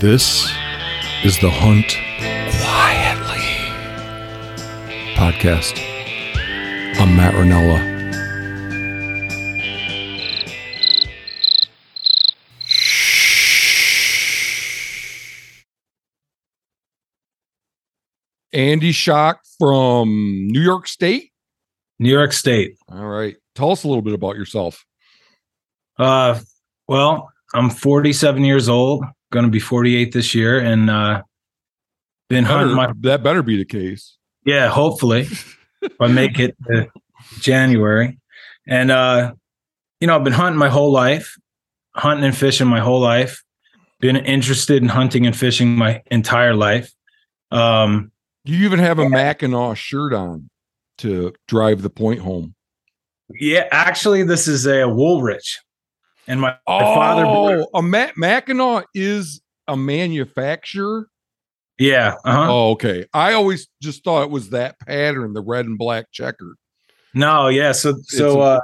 This is the Hunt Quietly podcast. I'm Matt Rinella. Andy Schoch from New York State. New York State. All right. Tell us a little bit about yourself. Uh, well, I'm 47 years old, going to be 48 this year, and uh, been hunting my that better be the case. yeah. Hopefully, if I make it to January, and uh, you know, I've been hunting my whole life, hunting and fishing my whole life. Been interested in hunting and fishing my entire life. Um, You even have a Mackinaw shirt on to drive the point home. yeah, actually, this is a Woolrich, and my, my father. Oh, a Ma- Mackinac is a manufacturer. Yeah. Uh-huh. Oh, okay. I always just thought it was that pattern, the red and black checkered. No, yeah. So so a- uh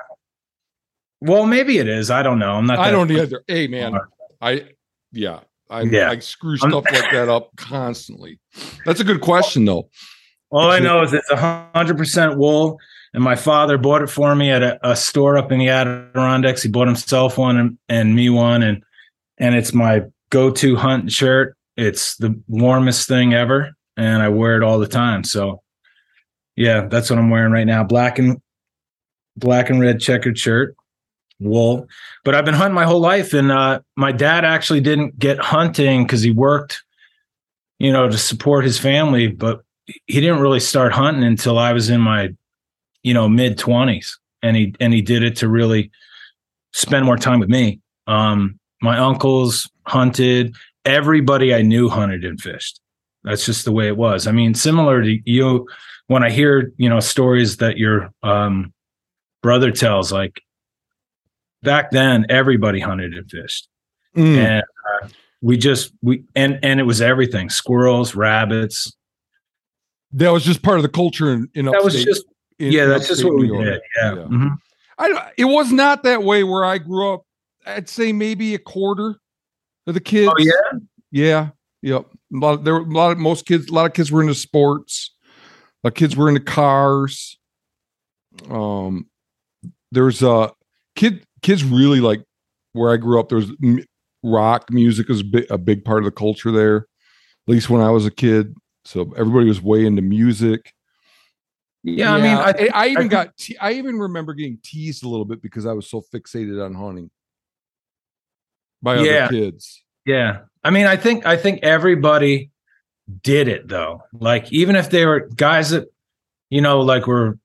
well maybe it is. I don't know. I'm not I don't either. Hey, man, I yeah, I Yeah. I screw stuff like that up constantly. That's a good question, though. All I know is it's a hundred percent wool. And my father bought it for me at a, a store up in the Adirondacks. He bought himself one and, and me one, and and it's my go-to hunt shirt. It's the warmest thing ever, and I wear it all the time. So, yeah, that's what I'm wearing right now. Black and black and red checkered shirt, wool. But I've been hunting my whole life, and uh, my dad actually didn't get hunting because he worked, you know, to support his family. But he didn't really start hunting until I was in my, you know, mid twenties, and he and he did it to really spend more time with me. Um, my uncles hunted. Everybody I knew hunted and fished. That's just the way it was. I mean, similar to you, when I hear you know stories that your um, brother tells, like back then, everybody hunted and fished Mm. and uh, we just we and and it was everything squirrels rabbits That was just part of the culture in, in that was upstate- just yeah that's just what we York. did yeah, Yeah. Mhm. I it was not that way where I grew up. I'd say maybe a quarter of the kids. oh yeah Yeah. Yep. A lot of, there were a lot of most kids, a lot of kids were into sports. A lot of kids were into cars. Um there's uh kid kids really like where I grew up, There's m- rock music is a big, a big part of the culture there, at least when I was a kid. So everybody was way into music. Yeah, i mean i, I, I even got te- I even remember getting teased a little bit because I was so fixated on hunting by Yeah. other kids. yeah i mean i think i think everybody did it though like even if they were guys that you know like were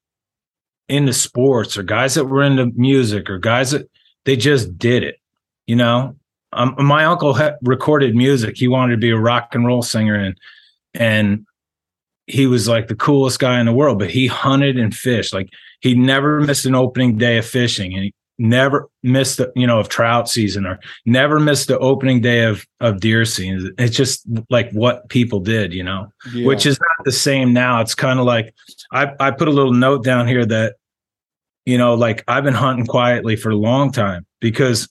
into sports or guys that were into music or guys that they just did it you know um, my uncle ha- recorded music he wanted to be a rock and roll singer and and he was like the coolest guy in the world but he hunted and fished like he never missed an opening day of fishing and he never missed the, you know of trout season or never missed the opening day of of deer season it's just like what people did you know Yeah. which is not the same now. It's kind of like I, I put a little note down here that, you know, like I've been hunting quietly for a long time because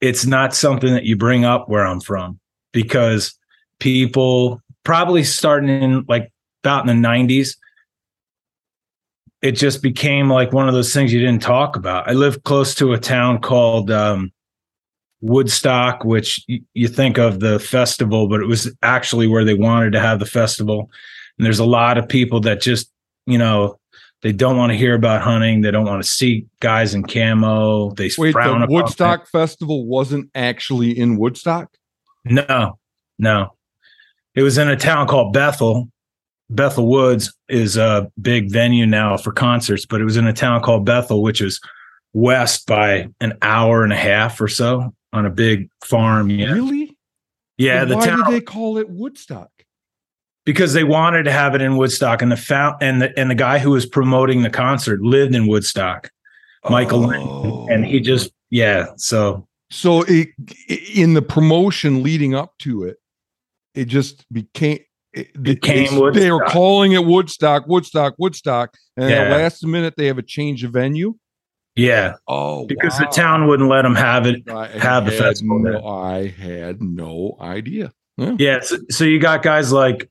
it's not something that you bring up where I'm from because people probably starting in like about in the 90s, it just became like one of those things you didn't talk about. I live close to a town called um, Woodstock, which y- you think of the festival, but it was actually where they wanted to have the festival. And there's a lot of people that just, you know, they don't want to hear about hunting. They don't want to see guys in camo. They Wait, frown the Woodstock Festival wasn't actually in Woodstock? No, no. It was in a town called Bethel. Bethel Woods is a big venue now for concerts, but it was in a town called Bethel, which is west by an hour and a half or so on a big farm. Yeah. Really? Yeah. The why town. did they call it Woodstock? because they wanted to have it in Woodstock, and the found and the and the guy who was promoting the concert lived in Woodstock, Michael, Oh. and he just oh. yeah. So so it in the promotion leading up to it, it just became it Became they, they were calling it Woodstock, Woodstock, Woodstock, and at the last minute they have a change of venue. yeah, Oh, because wow. the town wouldn't let them have it. I have the had festival no-. I had no idea. Yeah. yeah so, so, you got guys like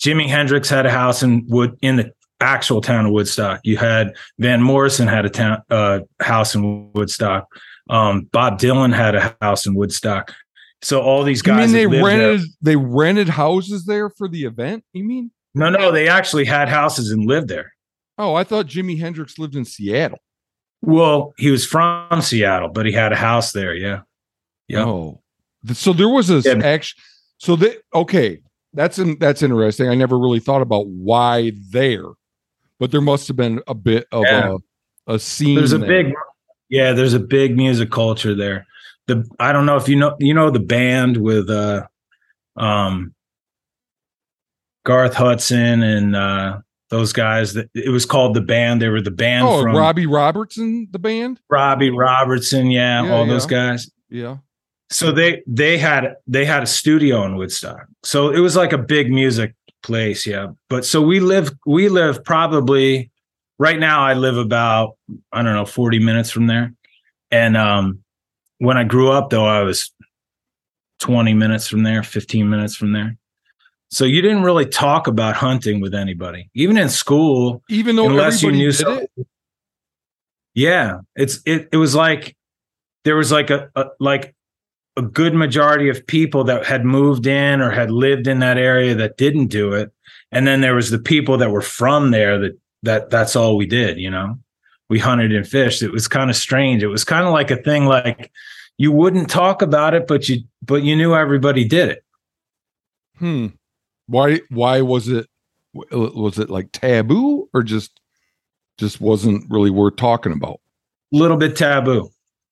Jimi Hendrix had a house in Wood in the actual town of Woodstock. You had Van Morrison had a town uh, house in Woodstock. Um, Bob Dylan had a house in Woodstock. So all these guys. You mean they rented there. they rented houses there for the event? You mean? No, no, they actually had houses and lived there. Oh, I thought Jimi Hendrix lived in Seattle. Well, he was from Seattle, but he had a house there. Yeah. Yeah. Oh, so there was a yeah. action. So that okay, that's in, that's interesting. I never really thought about why there, but there must have been a bit of yeah. a a scene. There's a there. big, yeah. There's a big music culture there. The I don't know if you know you know the band with uh, um, Garth Hudson and uh those guys that it was called the band. They were the band. Oh, from Robbie Robertson, the band. Robbie Robertson, yeah, yeah all yeah. those guys. Yeah. So they they had they had a studio in Woodstock. So it was like a big music place, yeah. But so we live we live probably right now I live about I don't know 40 minutes from there. And um when I grew up though I was 20 minutes from there, 15 minutes from there. So you didn't really talk about hunting with anybody, even in school. Even though unless you knew something. It? Yeah, it's it. It was like there was like a, a like a good majority of people that had moved in or had lived in that area that didn't do it, and then there was the people that were from there that that that's all we did. You know, we hunted and fished. It was kind of strange. It was kind of like a thing like you wouldn't talk about it, but you but you knew everybody did it. Hmm. Why? Why was it? Was it like taboo, or just just wasn't really worth talking about? A little bit taboo.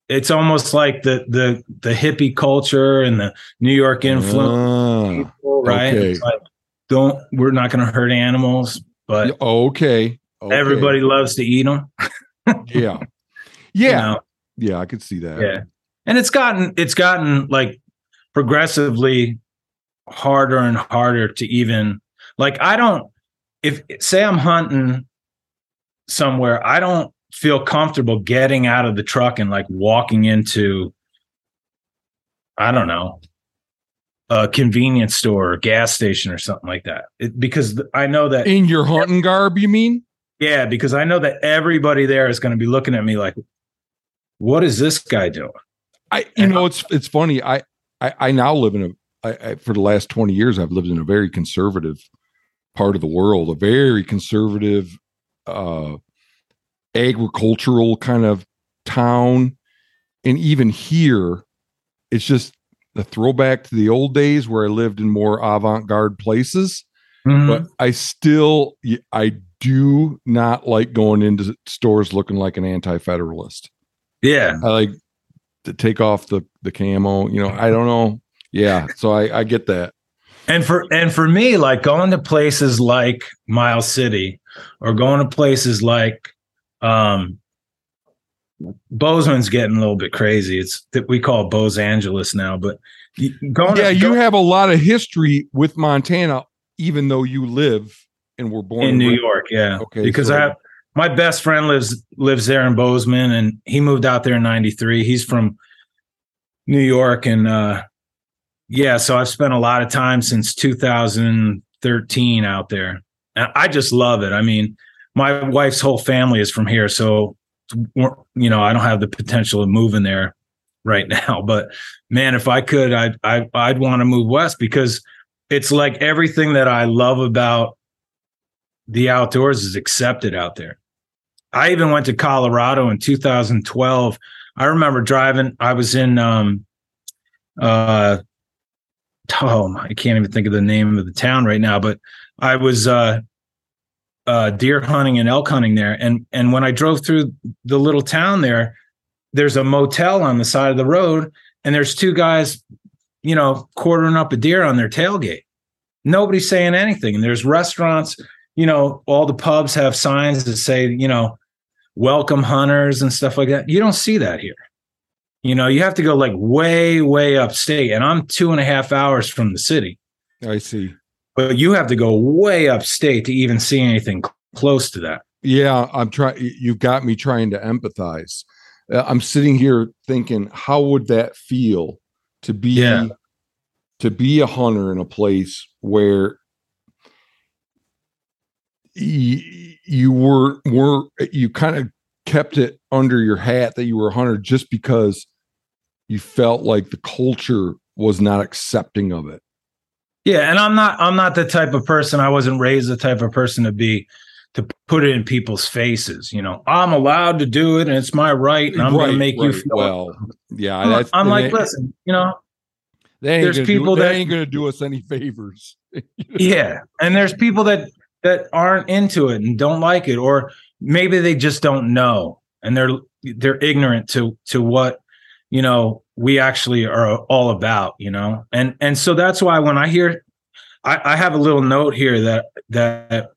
It's almost like the the the hippie culture and the New York influence, uh, people, right? Okay. Like, don't we're not going to hurt animals, but okay. okay. everybody loves to eat them. yeah, yeah, you know? yeah. I could see that. Yeah, and it's gotten it's gotten like progressively harder and harder to even like I don't if say I'm hunting somewhere, I don't feel comfortable getting out of the truck and like walking into I don't know a convenience store or gas station or something like that. It, because I know that in your hunting garb you mean? Yeah because I know that everybody there is going to be looking at me like what is this guy doing I you and know it's it's funny I, I I now live in a I, I, for the last 20 years, I've lived in a very conservative part of the world, a very conservative, uh, agricultural kind of town. And even here, it's just a throwback to the old days where I lived in more avant garde places. Mm-hmm. But I still, I do not like going into stores looking like an anti federalist. Yeah. I like to take off the, the camo. You know, I don't know. Yeah, so I, I get that. And for and for me, like going to places like Miles City or going to places like um Bozeman's getting a little bit crazy. It's that we call Bose Angeles now, but going Yeah, to, you have a lot of history with Montana, even though you live and were born in New York. Yeah. Okay. Because so. I have my best friend lives lives there in Bozeman and he moved out there in 93. He's from New York and uh yeah, so I've spent a lot of time since 2013 out there. I just love it. I mean, my wife's whole family is from here, so you know, I don't have the potential of moving there right now, but man, if I could, I'd I, I'd want to move west because it's like everything that I love about the outdoors is accepted out there. I even went to Colorado in 2012. I remember driving. I was in um, uh, oh, I can't even think of the name of the town right now, but I was uh, uh, deer hunting and elk hunting there, and and when I drove through the little town there, there's a motel on the side of the road, and there's two guys, you know, quartering up a deer on their tailgate. Nobody's saying anything, and there's restaurants. You know, all the pubs have signs that say, you know, welcome hunters and stuff like that. You don't see that here. You know, you have to go like way, way upstate, and I'm two and a half hours from the city. I see. But you have to go way upstate to even see anything close to that. Yeah, I'm trying. You've got me trying to empathize. Uh, I'm sitting here thinking, how would that feel to be yeah. to be a hunter in a place where you were were you kind of kept it under your hat that you were a hunter just because you felt like the culture was not accepting of it. Yeah, and I'm not I'm not the type of person I wasn't raised the type of person to be to put it in people's faces. You know, I'm allowed to do it and it's my right and I'm right, going to make right. you feel well. Yeah, I'm, I'm like, listen, you know, there's people do, that ain't going to do us any favors. yeah, and there's people that that aren't into it and don't like it, or maybe they just don't know and they're they're ignorant to to what you know we actually are all about. You know, and and so that's why when I hear, I, I have a little note here that that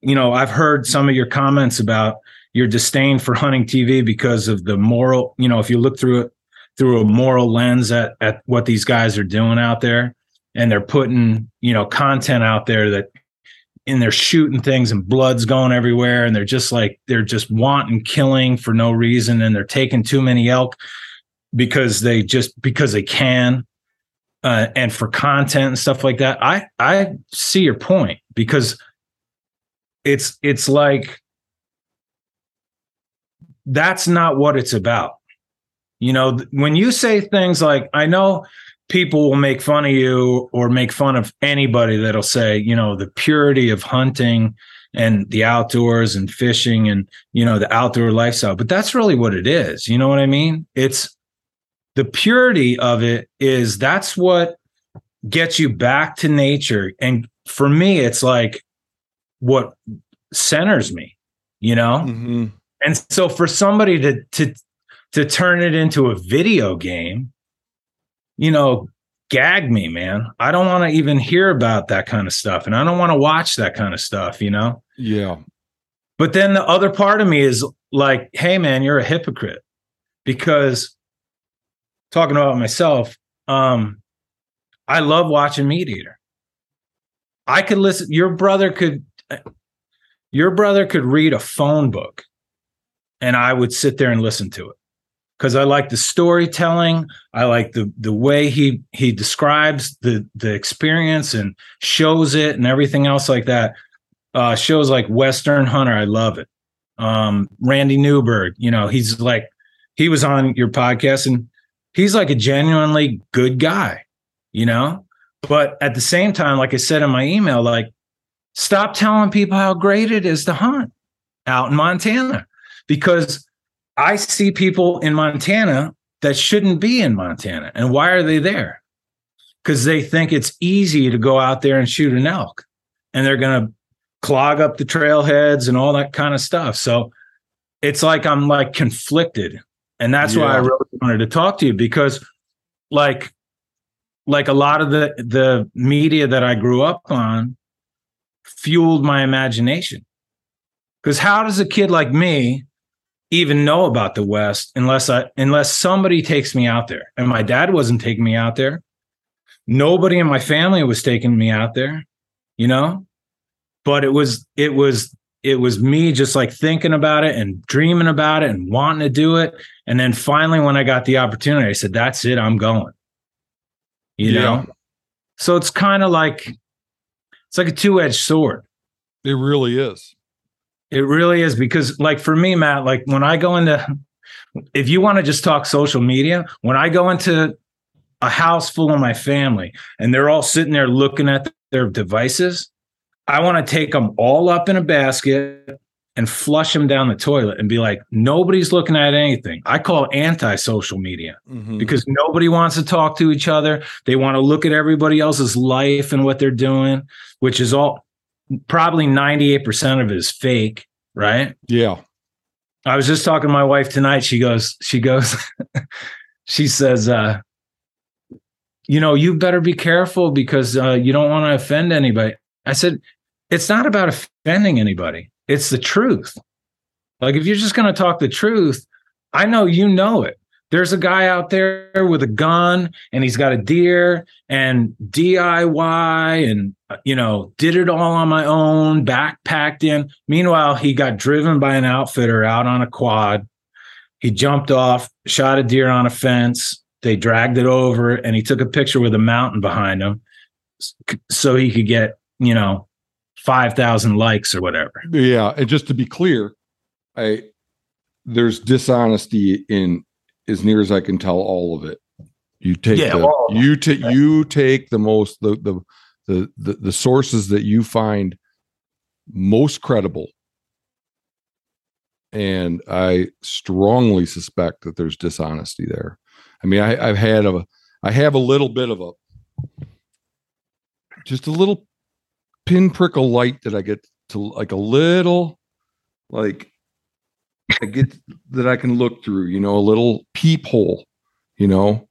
you know I've heard some of your comments about your disdain for hunting TV because of the moral. You know, if you look through it through a moral lens at at what these guys are doing out there, and they're putting you know content out there that and they're shooting things and blood's going everywhere and they're just like they're just wanting killing for no reason and they're taking too many elk because they just because they can uh, and for content and stuff like that. I i see your point because it's it's like that's not what it's about. You know when you say things like i know people will make fun of you or make fun of anybody that'll say, you know, the purity of hunting and the outdoors and fishing and, you know, the outdoor lifestyle. But that's really what it is. You know what I mean? It's the purity of it is that's what gets you back to nature. And for me, it's like what centers me, you know? Mm-hmm. And so for somebody to, to, to turn it into a video game, you know, gag me, man. I don't want to even hear about that kind of stuff. And I don't want to watch that kind of stuff, you know? Yeah. But then the other part of me is like, hey, man, you're a hypocrite. Because talking about myself, um, I love watching MeatEater. I could listen, your brother could your brother could read a phone book and I would sit there and listen to it because I like the storytelling. I like the the way he he describes the the experience and shows it and everything else like that. Uh, shows like Western Hunter, I love it. Um, Randy Newberg, you know, he's like he was on your podcast and he's like a genuinely good guy, you know. But at the same time, like I said in my email, like stop telling people how great it is to hunt out in Montana because I see people in Montana that shouldn't be in Montana. And why are they there? Because they think it's easy to go out there and shoot an elk and they're going to clog up the trailheads and all that kind of stuff. So it's like I'm like conflicted. And that's yeah. why I really wanted to talk to you because like like a lot of the the media that I grew up on fueled my imagination. Because how does a kid like me even know about the West unless I unless somebody takes me out there. And my dad wasn't taking me out there. Nobody in my family was taking me out there, you know? But it was it was it was me just like thinking about it and dreaming about it and wanting to do it. And then finally when I got the opportunity, I said, that's it, I'm going. You yeah. know? So it's kind of like it's like a two-edged sword. It really is. It really is because, like, for me, Matt, like when I go into, if you want to just talk social media, when I go into a house full of my family and they're all sitting there looking at their devices, I want to take them all up in a basket and flush them down the toilet and be like, nobody's looking at anything. I call anti social media mm-hmm. because nobody wants to talk to each other. They want to look at everybody else's life and what they're doing, which is all probably 98% of it is fake, right? Yeah. I was just talking to my wife tonight. She goes, she goes, she says, uh, you know, you better be careful because uh, you don't want to offend anybody. I said, it's not about offending anybody. It's the truth. Like if you're just going to talk the truth, I know you know it there's a guy out there with a gun and he's got a deer and DIY and you know did it all on my own backpacked in meanwhile he got driven by an outfitter out on a quad he jumped off shot a deer on a fence they dragged it over and he took a picture with a mountain behind him so he could get, you know, 5,000 likes or whatever. Yeah. And just to be clear, I, there's dishonesty in as near as I can tell all of it. You take Yeah, the, you take you take the most the, the the the the sources that you find most credible. And I strongly suspect that there's dishonesty there. I mean, I, I've had a I have a little bit of a just a little pinprick of light that I get to like a little like I get that I can look through, you know, a little peephole, you know,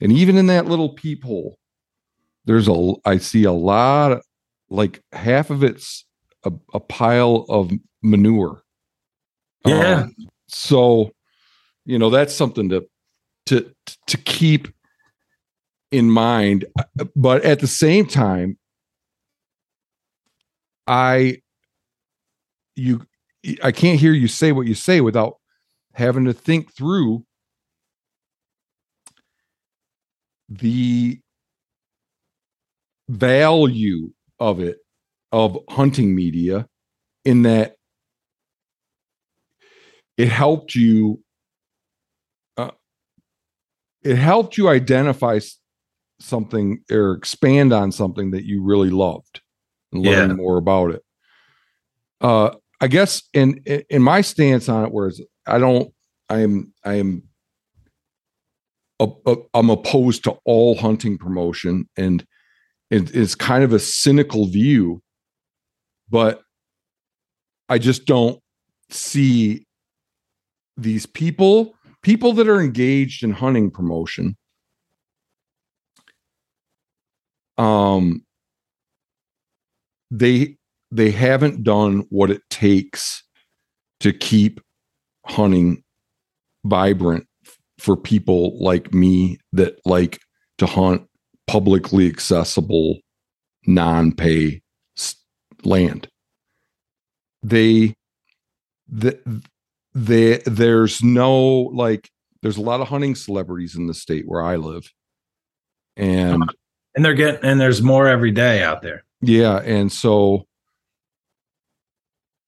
and even in that little peephole, there's a I see a lot of like half of it's a, a pile of manure. Yeah. Um, so, you know, that's something to to to keep in mind, but at the same time, I you I can't hear you say what you say without having to think through the value of it of hunting media in that it helped you uh, it helped you identify something or expand on something that you really loved and learn Yeah. more about it uh i guess in in my stance on it whereas i don't i'm i'm a- a- i'm opposed to all hunting promotion and it, it's kind of a cynical view but i just don't see these people people that are engaged in hunting promotion um they they haven't done what it takes to keep hunting vibrant for people like me that like to hunt publicly accessible non-pay land they the, they there's no like there's a lot of hunting celebrities in the state where i live and And they're getting and there's more every day out there. yeah, and so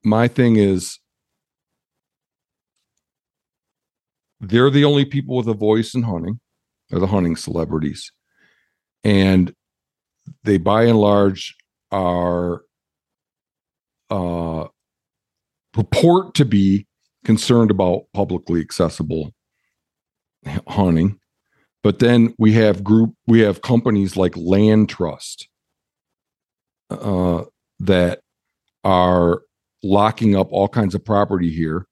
my thing is they're the only people with a voice in hunting. They're the hunting celebrities. And they by and large are uh purport to be concerned about publicly accessible hunting. But then we have group we have companies like Land Trust uh, that are locking up all kinds of property here,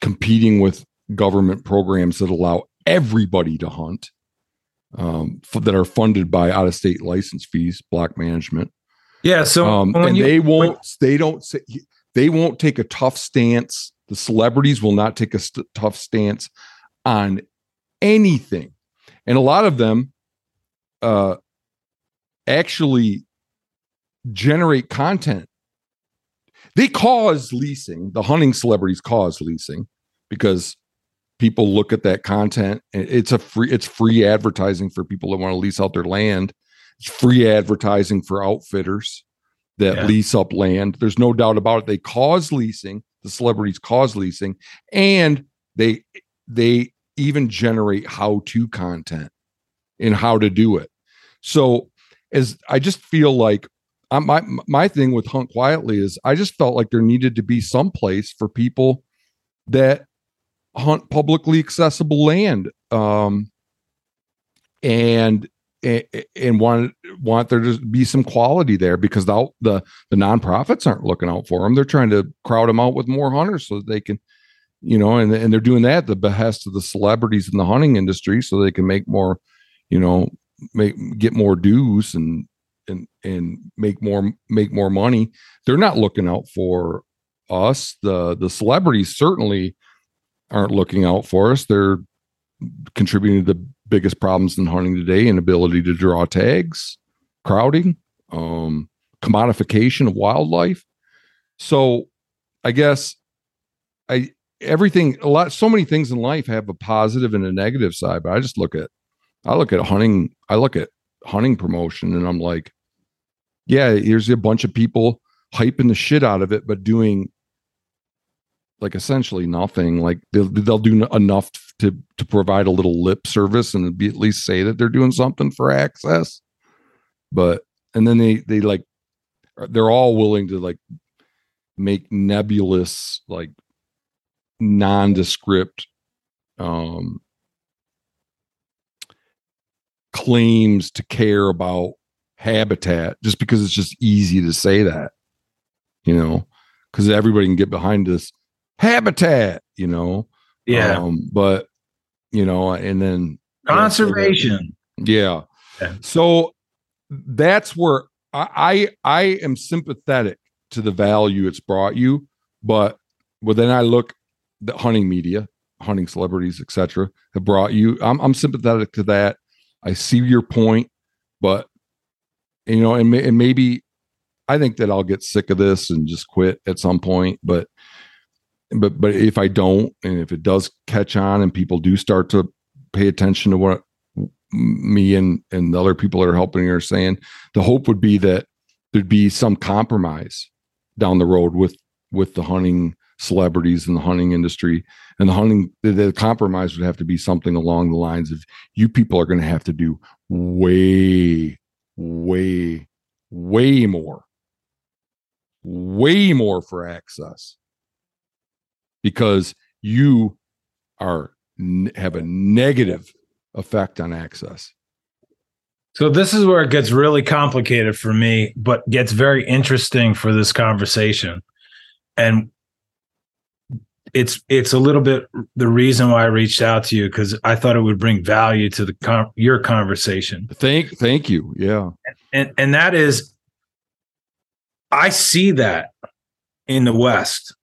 competing with government programs that allow everybody to hunt, um, f- that are funded by out of state license fees, block management. Yeah. So Um, and you, they won't, they don't say, they won't take a tough stance. The celebrities will not take a st- tough stance on anything. And a lot of them uh, actually generate content. They cause leasing. The hunting celebrities cause leasing because people look at that content. It's a free. It's free advertising for people that want to lease out their land. It's free advertising for outfitters that Yeah. lease up land. There's no doubt about it. They cause leasing. The celebrities cause leasing, and they they even generate how to content and how to do it. So as I just feel like I, my my thing with Hunt Quietly is I just felt like there needed to be some place for people that hunt publicly accessible land um and and, want want there to be some quality there because the the the nonprofits aren't looking out for them they're trying to crowd them out with more hunters so they can you know and and they're doing that at the behest of the celebrities in the hunting industry so they can make more you know make get more dues and and and make more make more money they're not looking out for us. The the celebrities certainly aren't looking out for us. They're contributing to the biggest problems in hunting today inability to draw tags crowding um commodification of wildlife. So i guess i everything a lot so many things in life have a positive and a negative side but i just look at I look at hunting, I look at hunting promotion and I'm like, yeah, here's a bunch of people hyping the shit out of it, but doing like essentially nothing. Like they'll, they'll do enough to to provide a little lip service and be at least say that they're doing something for access. But and then they they like they're all willing to like make nebulous like nondescript um claims to care about habitat just because it's just easy to say that you know because everybody can get behind this habitat you know Yeah. um, but you know and then Conservation. yeah. Yeah. So that's where I, I I am sympathetic to the value it's brought you, but but then I look the hunting media, hunting celebrities, etc. have brought you. I'm I'm sympathetic to that. I see your point, but you know, and, and maybe I think that I'll get sick of this and just quit at some point. But but but if I don't, and if it does catch on, and people do start to pay attention to what me and and the other people that are helping are saying the hope would be that there'd be some compromise down the road with with the hunting celebrities and the hunting industry and the hunting the, the compromise would have to be something along the lines of you people are going to have to do way way way more way more for access because you are have a negative effect on access. So this is where it gets really complicated for me, but gets very interesting for this conversation. And it's it's a little bit the reason why I reached out to you because I thought it would bring value to the con- your conversation. Thank thank you. Yeah. And and that is I see that in the West.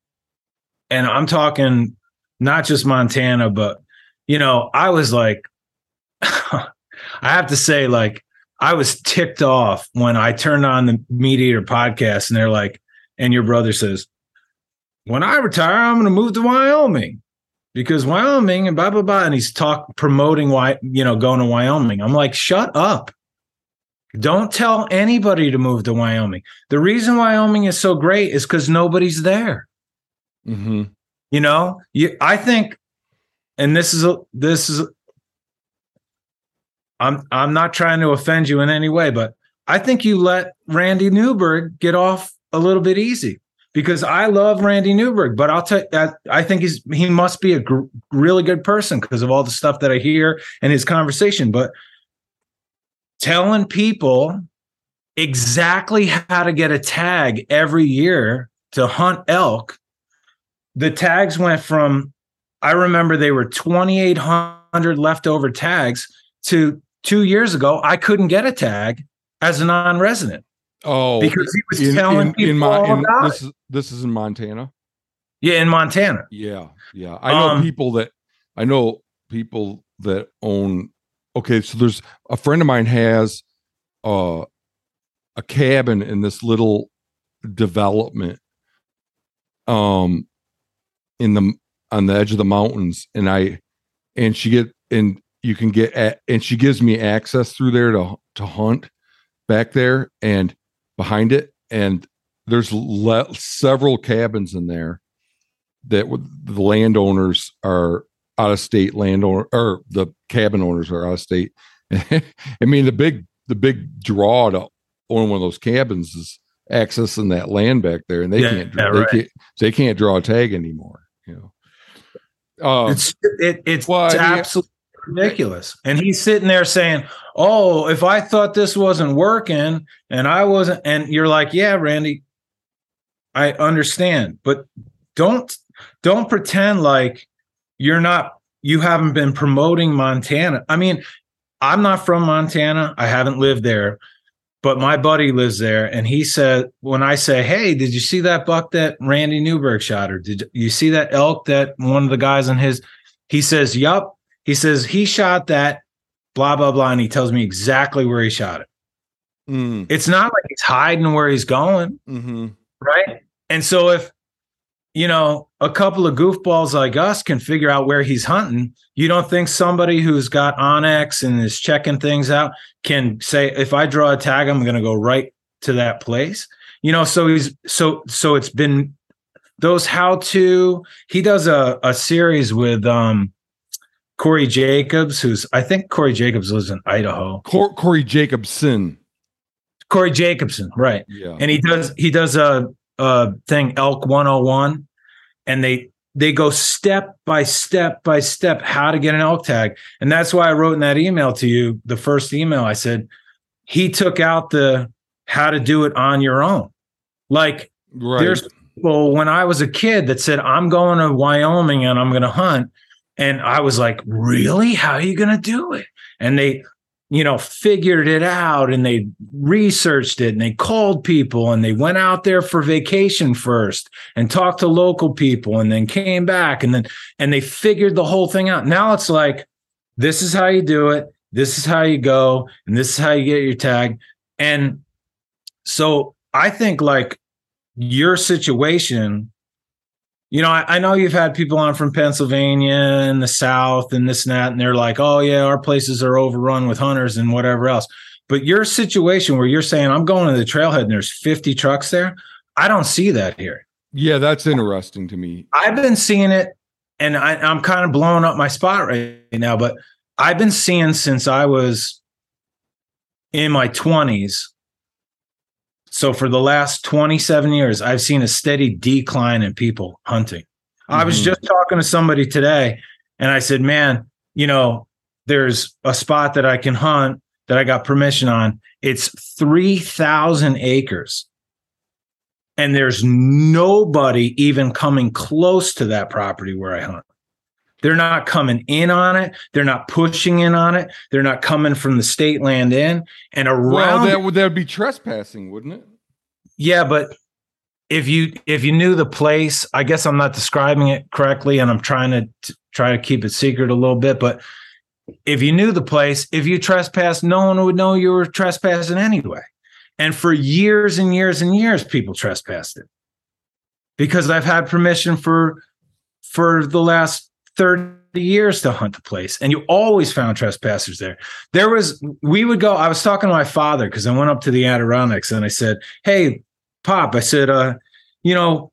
And I'm talking not just Montana, but you know, I was like I have to say, like, I was ticked off when I turned on the MeatEater podcast and they're like, and your brother says, when I retire, I'm going to move to Wyoming because Wyoming and blah, blah, blah. And he's talk promoting why, you know, going to Wyoming. I'm like, shut up. Don't tell anybody to move to Wyoming. The reason Wyoming is so great is because nobody's there. Mm-hmm. You know, you, I think, and this is a, this is I'm I'm not trying to offend you in any way, but I think you let Randy Newberg get off a little bit easy because I love Randy Newberg, but I'll tell you, I think he's he must be a gr- really good person because of all the stuff that I hear and his conversation. But telling people exactly how to get a tag every year to hunt elk, the tags went from I remember they were 2,800 leftover tags to two years ago, I couldn't get a tag as a non-resident. Oh, because he was in, telling in, people in, all in, about this. Is, this is in Montana. Yeah, in Montana. Yeah, yeah. I know Um, people that I know people that own. Okay, so there's a friend of mine has uh, a cabin in this little development, um, in the on the edge of the mountains, and I and she get and you can get at, and she gives me access through there to to hunt back there and behind it and there's le- several cabins in there that the landowners are out of state landowner or the cabin owners are out of state. I mean the big the big draw to own one of those cabins is accessing that land back there and they Yeah, can't yeah, they right. can't they can't draw a tag anymore you know. Um, It's it, it's well, I mean- absolutely ridiculous. And he's sitting there saying, "Oh, if I thought this wasn't working and I wasn't," and you're like, "Yeah, Randy, I understand, but don't don't pretend like you're not you haven't been promoting Montana. I mean, I'm not from Montana. I haven't lived there." But my buddy lives there, and he said, when I say, "Hey, did you see that buck that Randy Newberg shot, or did you see that elk that one of the guys in his?" He says, "Yup." He says he shot that, blah blah blah, and he tells me exactly where he shot it. mm, It's not like he's hiding where he's going, mhm. right? And so if you know, a couple of goofballs like us can figure out where he's hunting. You don't think somebody who's got onX and is checking things out can say, if I draw a tag, I'm going to go right to that place? You know, so he's so so it's been those how to. He does a a series with um Corey Jacobs, who's I think Corey Jacobs lives in Idaho. Cor- Corey Jacobsen. Corey Jacobsen, right? Yeah. And he does he does a a thing Elk 101 and they they go step by step by step how to get an elk tag. And that's why I wrote in that email to you, the first email I said he took out the how to do it on your own. Like right. there's people when I was a kid that said I'm going to Wyoming and I'm going to hunt and I was like, "Really? How are you going to do it?" And they you know, figured it out and they researched it and they called people and they went out there for vacation first and talked to local people and then came back and then and they figured the whole thing out. Now it's like this is how you do it, this is how you go, and this is how you get your tag. And so I think like your situation you know, I, I, know you've had people on from Pennsylvania and the South and this and that, and they're like, oh, yeah, our places are overrun with hunters and whatever else. But your situation where you're saying, I'm going to the trailhead and there's 50 trucks there, I don't see that here. Yeah, that's interesting to me. I've been seeing it and I, I'm kind of blowing up my spot right now, but I've been seeing since I was in my 20s so for the last 27 years, I've seen a steady decline in people hunting. Mm-hmm. I was mm-hmm. just talking to somebody today and I said, man, you know, there's a spot that I can hunt that I got permission on. It's 3,000 acres. And there's nobody even coming close to that property where I hunt. They're not coming in on it. They're not pushing in on it. They're not coming from the state land in and around. Well, that would that would be trespassing, wouldn't it? Yeah, but if you if you knew the place, I guess I'm not describing it correctly, and I'm trying to t- try to keep it secret a little bit. But if you knew the place, if you trespassed, no one would know you were trespassing anyway. And for years and years and years, people trespassed it because I've had permission for for the last 30 years to hunt the place and you always found trespassers there. There was we would go i was talking to my father because i went up to the adirondacks and i said hey pop i said uh you know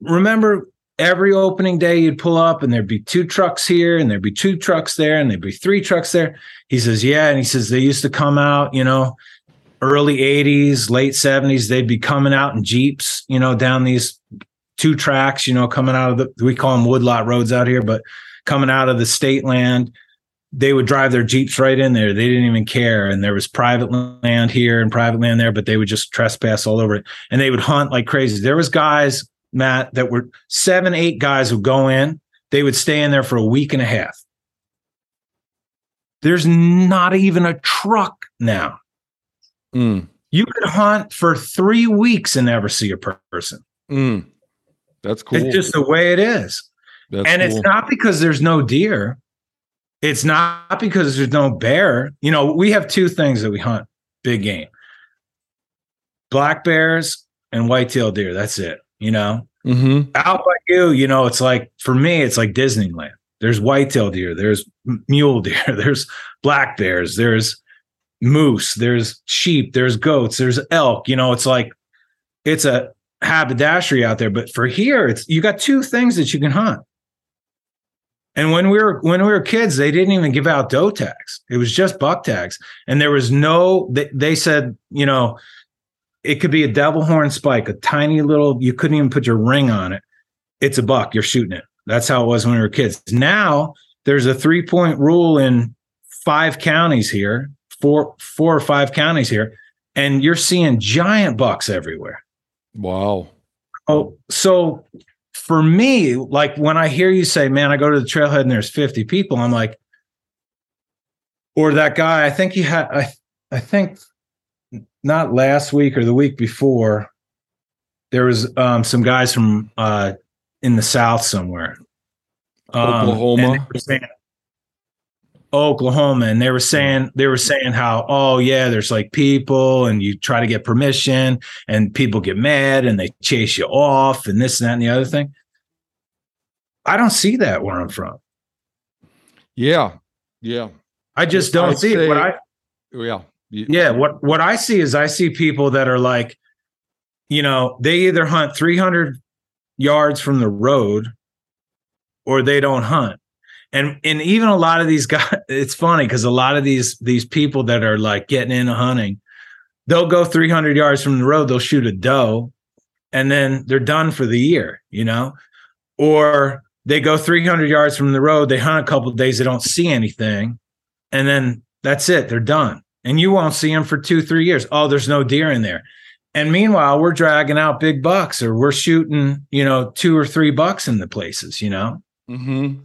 remember every opening day you'd pull up and there'd be two trucks here and there'd be two trucks there and there'd be three trucks there? He says yeah and he says they used to come out you know early 80s late 70s they'd be coming out in jeeps you know down these two tracks, you know, coming out of the we call them woodlot roads out here, but coming out of the state land, they would drive their jeeps right in there. They didn't even care, and there was private land here and private land there, but they would just trespass all over it, and they would hunt like crazy. There was guys, Matt, that were seven, eight guys would go in. They would stay in there for a week and a half. There's not even a truck now. Mm. You could hunt for three weeks and never see a person. Mm. That's cool. It's just the way it is. That's and cool. it's not because there's no deer. It's not because there's no bear. You know, we have two things that we hunt big game black bears and white-tailed deer. That's it. You know, mm-hmm. out by you, you know, it's like for me, it's like Disneyland. There's white-tailed deer, there's mule deer, there's black bears, there's moose, there's sheep, there's goats, there's elk. You know, it's like it's a haberdashery out there. But for here, it's you got two things that you can hunt. And when we were when we were kids, they didn't even give out doe tags. It was just buck tags, and there was no. They, they said, you know, it could be a devil horn spike, a tiny little. You couldn't even put your ring on it. It's a buck. You're shooting it. That's how it was when we were kids. Now there's a three point rule in five counties here, four four or five counties here, and you're seeing giant bucks everywhere. Wow. Oh, so for me, like when I hear you say, man, I go to the trailhead and there's 50 people, I'm like, or that guy, I think he had, I, I think not last week or the week before, there was um, some guys from uh, in the South somewhere. Um, Oklahoma. Oklahoma and they were saying they were saying how oh yeah there's like people and you try to get permission and people get mad and they chase you off and this and that and the other thing I don't see that where I'm from. Yeah. Yeah. I just don't I'd see say- it. What I Yeah. Yeah, what what I see is I see people that are like, you know, they either hunt 300 yards from the road or they don't hunt. And and even a lot of these guys it's funny cuz a lot of these these people that are like getting into hunting, they'll go 300 yards from the road, they'll shoot a doe and then they're done for the year, you know? Or they go 300 yards from the road, they hunt a couple days, they don't see anything, and then that's it, they're done. And you won't see them for two, three years. Oh, there's no deer in there. And meanwhile, we're dragging out big bucks or we're shooting, you know, two or three bucks in the places, you know? Mhm.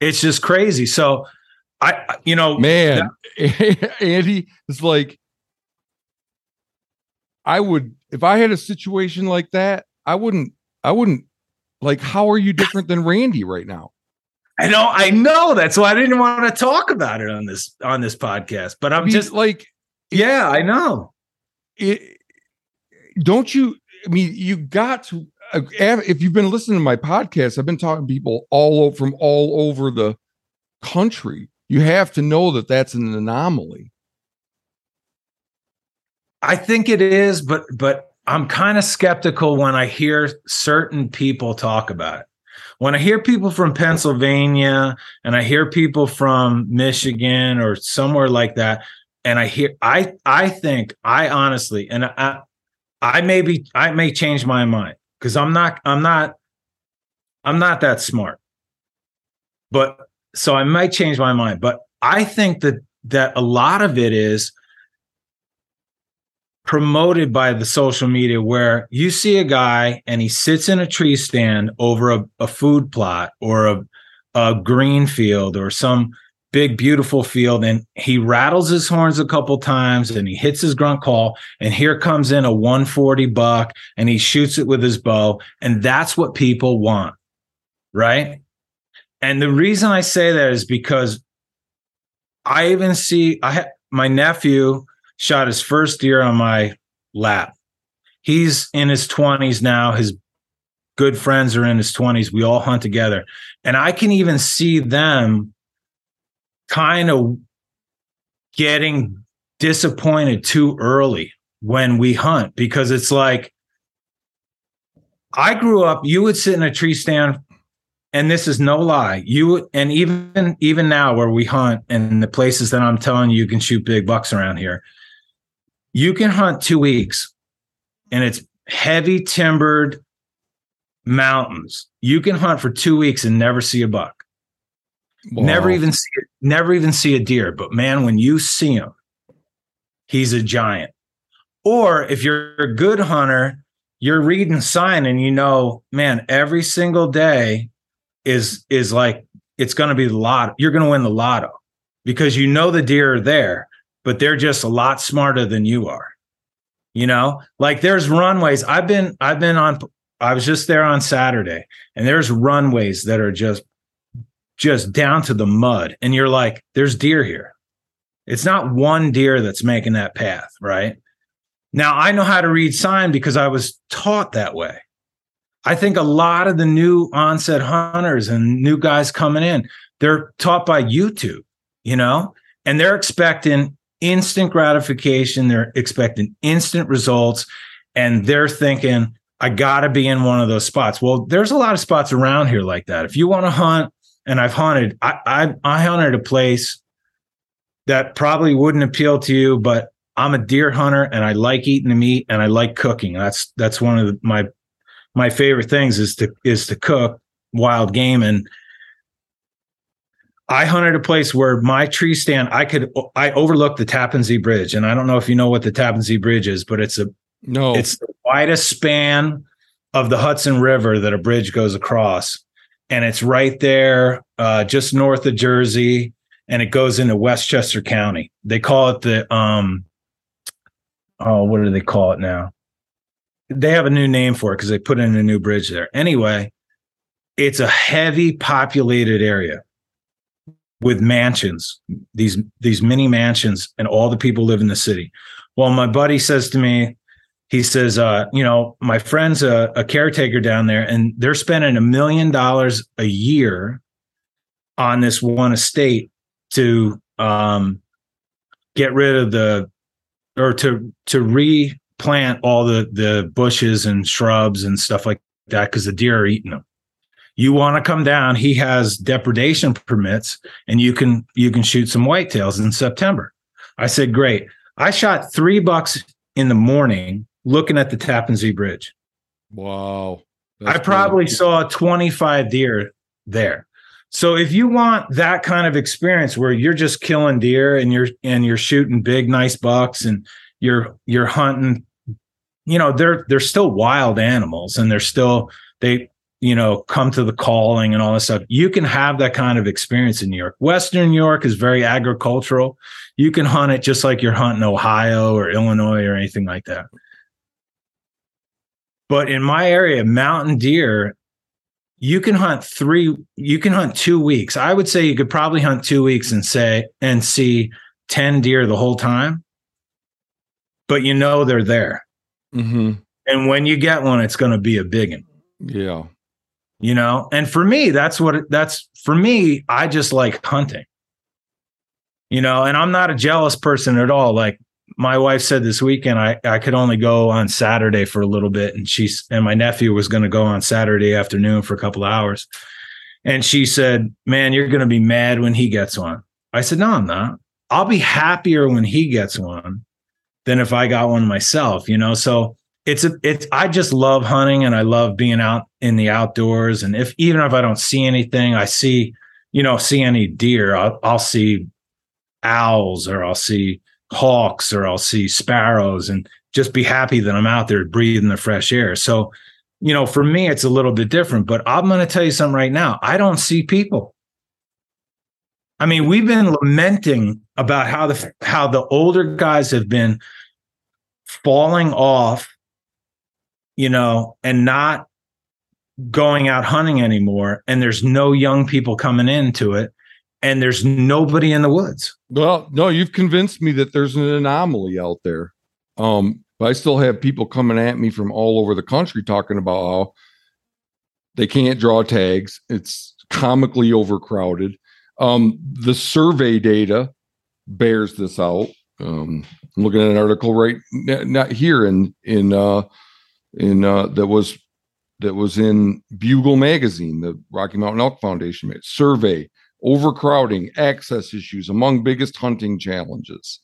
It's just crazy. So I, I- you know, Man, Andy is like, I would if I had a situation like that, I wouldn't, I wouldn't like. How are you different than Randy right now? I know, I know. That's why I didn't want to talk about it on this on this podcast. But I I'm mean, just like, yeah, I know. it, don't you? I mean, you got to. Uh, If you've been listening to my podcast, I've been talking to people all over, from all over the country. You have to know that that's an anomaly. I think it is, but but I'm kind of skeptical when I hear certain people talk about it. When I hear people from Pennsylvania and I hear people from Michigan or somewhere like that, and I hear I I think I honestly and I I may be I may change my mind because I'm not I'm not I'm not that smart. But so I might change my mind. But I think that that a lot of it is promoted by the social media where you see a guy and he sits in a tree stand over a, a food plot or a, a green field or some big beautiful field and he rattles his horns a couple times and he hits his grunt call and here comes in a 140 buck and he shoots it with his bow and that's what people want right and the reason i say that is because i even see i ha- my nephew shot his first deer on my lap. He's in his 20s now. His good friends are in his 20s. We all hunt together. And I can even see them kind of getting disappointed too early when we hunt because it's like I grew up, you would sit in a tree stand and this is no lie. You and even even now where we hunt and the places that I'm telling you you can shoot big bucks around here you can hunt two weeks and it's heavy timbered mountains. You can hunt for two weeks and never see a buck. Never even see never even see a deer. But man, when you see him, he's a giant. Or if you're a good hunter, you're reading sign and you know, man, every single day is is like it's going to be the lotto. You're going to win the lotto because you know the deer are there, but they're just a lot smarter than you are. You know, like there's runways. I've been I've been on. I was just there on Saturday, and there's runways that are just just down to the mud, and you're like, there's deer here. It's not one deer that's making that path, right? Now I know how to read sign because I was taught that way. I think a lot of the new onset hunters and new guys coming in, they're taught by YouTube, you know, and they're expecting instant gratification. They're expecting instant results. And they're thinking, I got to be in one of those spots. Well, there's a lot of spots around here like that. If you want to hunt, and I've hunted, I, I, I hunted a place that probably wouldn't appeal to you, but I'm a deer hunter and I like eating the meat and I like cooking. That's that's one of the, my my favorite things is to is to cook wild game and I hunted a place where my tree stand I could I overlooked the Tappan Zee Bridge and I don't know if you know what the Tappan Zee Bridge is but it's a no. it's the widest span of the Hudson River that a bridge goes across and it's right there uh, just north of Jersey and it goes into Westchester County. They call it the um oh what do they call it now? They have a new name for it because they put in a new bridge there. Anyway, it's a heavy populated area with mansions, these these mini mansions, and all the people live in the city. Well, my buddy says to me, he says, uh, you know, my friend's a, a caretaker down there, and they're spending a million dollars a year on this one estate to um, get rid of the or to to replant all the the bushes and shrubs and stuff like that because the deer are eating them. You want to come down? He has depredation permits, and you can you can shoot some whitetails in September. I said, great. I shot three bucks in the morning looking at the Tappan Zee Bridge. Wow. I probably saw 25 deer there. So if you want that kind of experience where you're just killing deer and you're and you're shooting big nice bucks and you're you're hunting you know they're they're still wild animals and they're still they you know come to the calling and all this stuff you can have that kind of experience in new york western new york is very agricultural you can hunt it just like you're hunting ohio or illinois or anything like that but in my area mountain deer you can hunt three you can hunt two weeks. I would say you could probably hunt two weeks and say and see 10 deer the whole time. But you know they're there. Mm-hmm. and when you get one it's going to be a big one. Yeah. You know? And for me that's what it, that's for me i just like hunting. You know? And i'm not a jealous person at all. Like my wife said this weekend I, I could only go on Saturday for a little bit. And she's and my nephew was going to go on Saturday afternoon for a couple of hours. And she said, Man, you're going to be mad when he gets one. I said, No, I'm not. I'll be happier when he gets one than if I got one myself, you know? So it's a it's I just love hunting and I love being out in the outdoors. And if even if I don't see anything, I see, you know, see any deer, I'll, I'll see owls or I'll see hawks or I'll see sparrows and just be happy that I'm out there breathing the fresh air. So, you know, for me, it's a little bit different, but I'm going to tell you something right now. I don't see people. I mean, we've been lamenting about how the how the older guys have been falling off, you know, and not going out hunting anymore and there's no young people coming into it and there's nobody in the woods. Well, no, you've convinced me that there's an anomaly out there. Um, but I still have people coming at me from all over the country talking about how they can't draw tags. It's comically overcrowded. Um, the survey data bears this out. Um, I'm looking at an article right not here in in uh, in uh, that was that was in Bugle magazine, the Rocky Mountain Elk Foundation made survey overcrowding, access issues among biggest hunting challenges.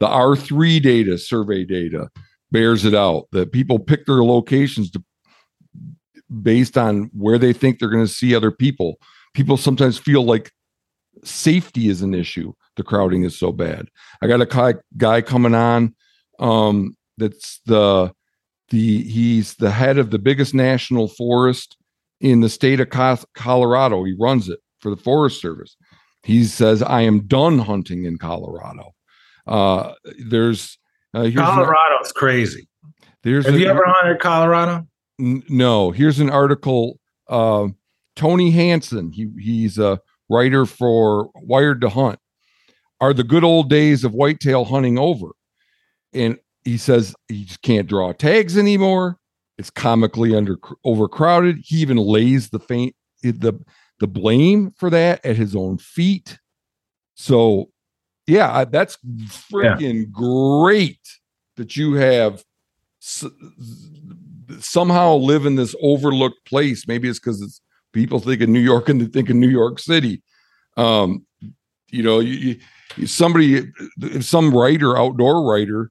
The R3 data, survey data, bears it out that people pick their locations to, based on where they think they're going to see other people. People sometimes feel like safety is an issue. The crowding is so bad. I got a guy coming on um, that's the the he's the head of the biggest national forest in the state of Colorado. He runs it for the Forest Service. He says, I am done hunting in Colorado. Uh, there's uh, Colorado's an, crazy. There's Have you ever hunted Colorado? N- no. Here's an article. Uh, Tony Hansen, he, he's a writer for Wired to Hunt. Are the good old days of whitetail hunting over? And he says he just can't draw tags anymore. It's comically under overcrowded. He even lays the faint the the blame for that at his own feet. So, yeah, that's freaking yeah. great that you have s- somehow live in this overlooked place. Maybe it's because it's people think of New York and they think of New York City. Um, you know, you, you, somebody, if some writer, outdoor writer,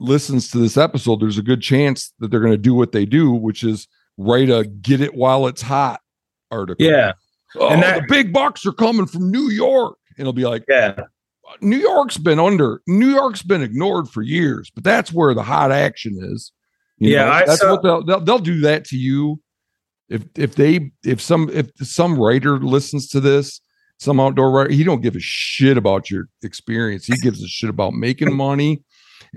listens to this episode, there's a good chance that they're going to do what they do, which is write a get it while it's hot article. Yeah. Oh, and that, the big bucks are coming from New York. And it'll be like, yeah. New York's been under, New York's been ignored for years, but that's where the hot action is. You yeah, know, that's what they'll, they'll they'll do that to you. If if they if some if some writer listens to this, some outdoor writer, he don't give a shit about your experience. He gives a shit about making money,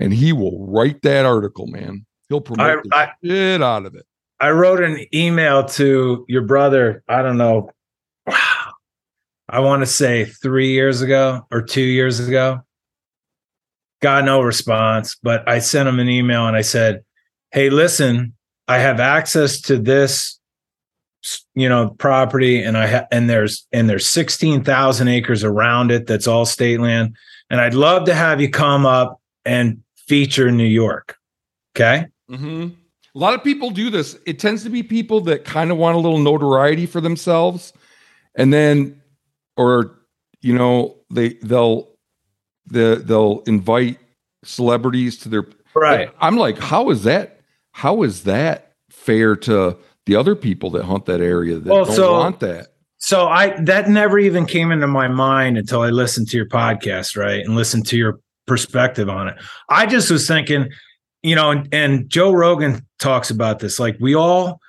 and he will write that article, man. He'll promote I, the I, shit out of it. I wrote an email to your brother. I don't know. I want to say three years ago or two years ago. got no response. But I sent him an email and I said, "Hey, listen, I have access to this, you know, property, and I ha- and there's and there's sixteen thousand acres around it that's all state land, and I'd love to have you come up and feature New York." Okay. Mm-hmm. A lot of people do this. It tends to be people that kind of want a little notoriety for themselves, and then, or you know, they they'll they, they'll invite celebrities to their right. I'm like, how is that? How is that fair to the other people that hunt that area that well, don't so, want that? So I that never even came into my mind until I listened to your podcast, right, and listened to your perspective on it. I just was thinking you know, and, and Joe Rogan talks about this. Like we all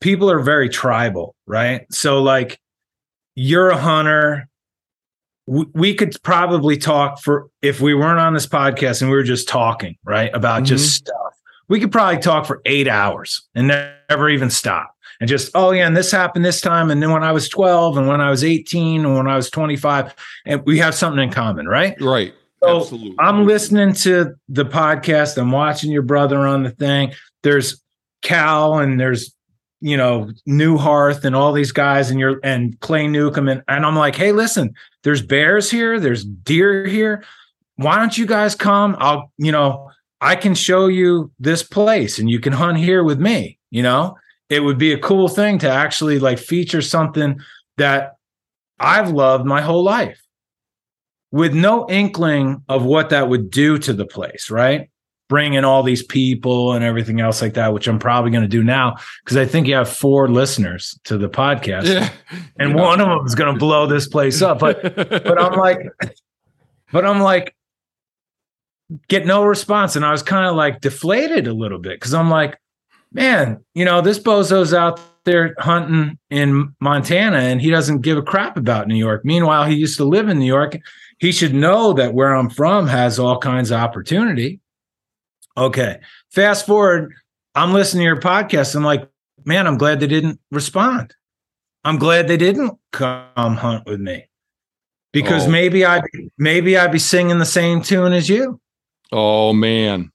people are very tribal, right? So like you're a hunter. We, we could probably talk for if we weren't on this podcast and we were just talking, right? About mm-hmm. just stuff. We could probably talk for eight hours and never even stop. And just, oh yeah, and this happened this time. And then when I was 12 and when I was 18 and when I was 25, and we have something in common, right? Right. So Absolutely. I'm listening to the podcast. I'm watching your brother on the thing. There's Cal and there's you know Neuharth and all these guys and you're and Clay Newcomb and, and I'm like, hey, listen, there's bears here, there's deer here. Why don't you guys come? I'll you know I can show you this place and you can hunt here with me. You know, it would be a cool thing to actually like feature something that I've loved my whole life with no inkling of what that would do to the place, right? Bring in all these people and everything else like that, which I'm probably going to do now because I think you have four listeners to the podcast, yeah. and one of them is going to blow this place up. But but I'm like, but I'm like, get no response, and I was kind of like deflated a little bit because I'm like, man, you know, this bozo's out there hunting in Montana and he doesn't give a crap about New York. Meanwhile, he used to live in New York he should know that where I'm from has all kinds of opportunity. Okay. Fast forward, I'm listening to your podcast. I'm like, man, I'm glad they didn't respond. I'm glad they didn't come hunt with me because oh. maybe I maybe I'd be singing the same tune as you. Oh man,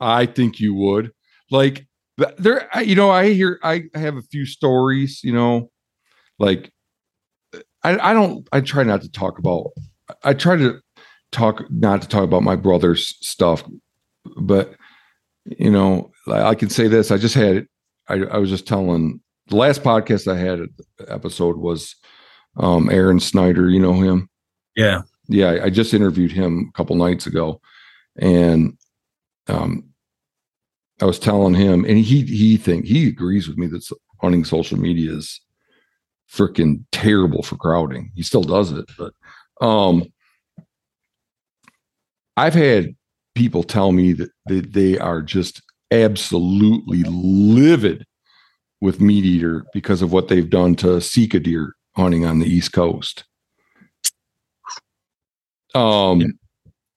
I think you would. Like there, you know, I hear I have a few stories. You know, like I, I don't. I try not to talk about I try to talk not to talk about my brother's stuff, but you know, I can say this. I just had I, I was just telling the last podcast I had episode was um Aaron Snyder. You know him? Yeah. Yeah. I just interviewed him a couple nights ago. And um I was telling him, and he he think he agrees with me that hunting social media is freaking terrible for crowding. He still does it, but um, I've had people tell me that, they are just absolutely livid with MeatEater because of what they've done to Sika deer hunting on the East Coast. Um, yeah.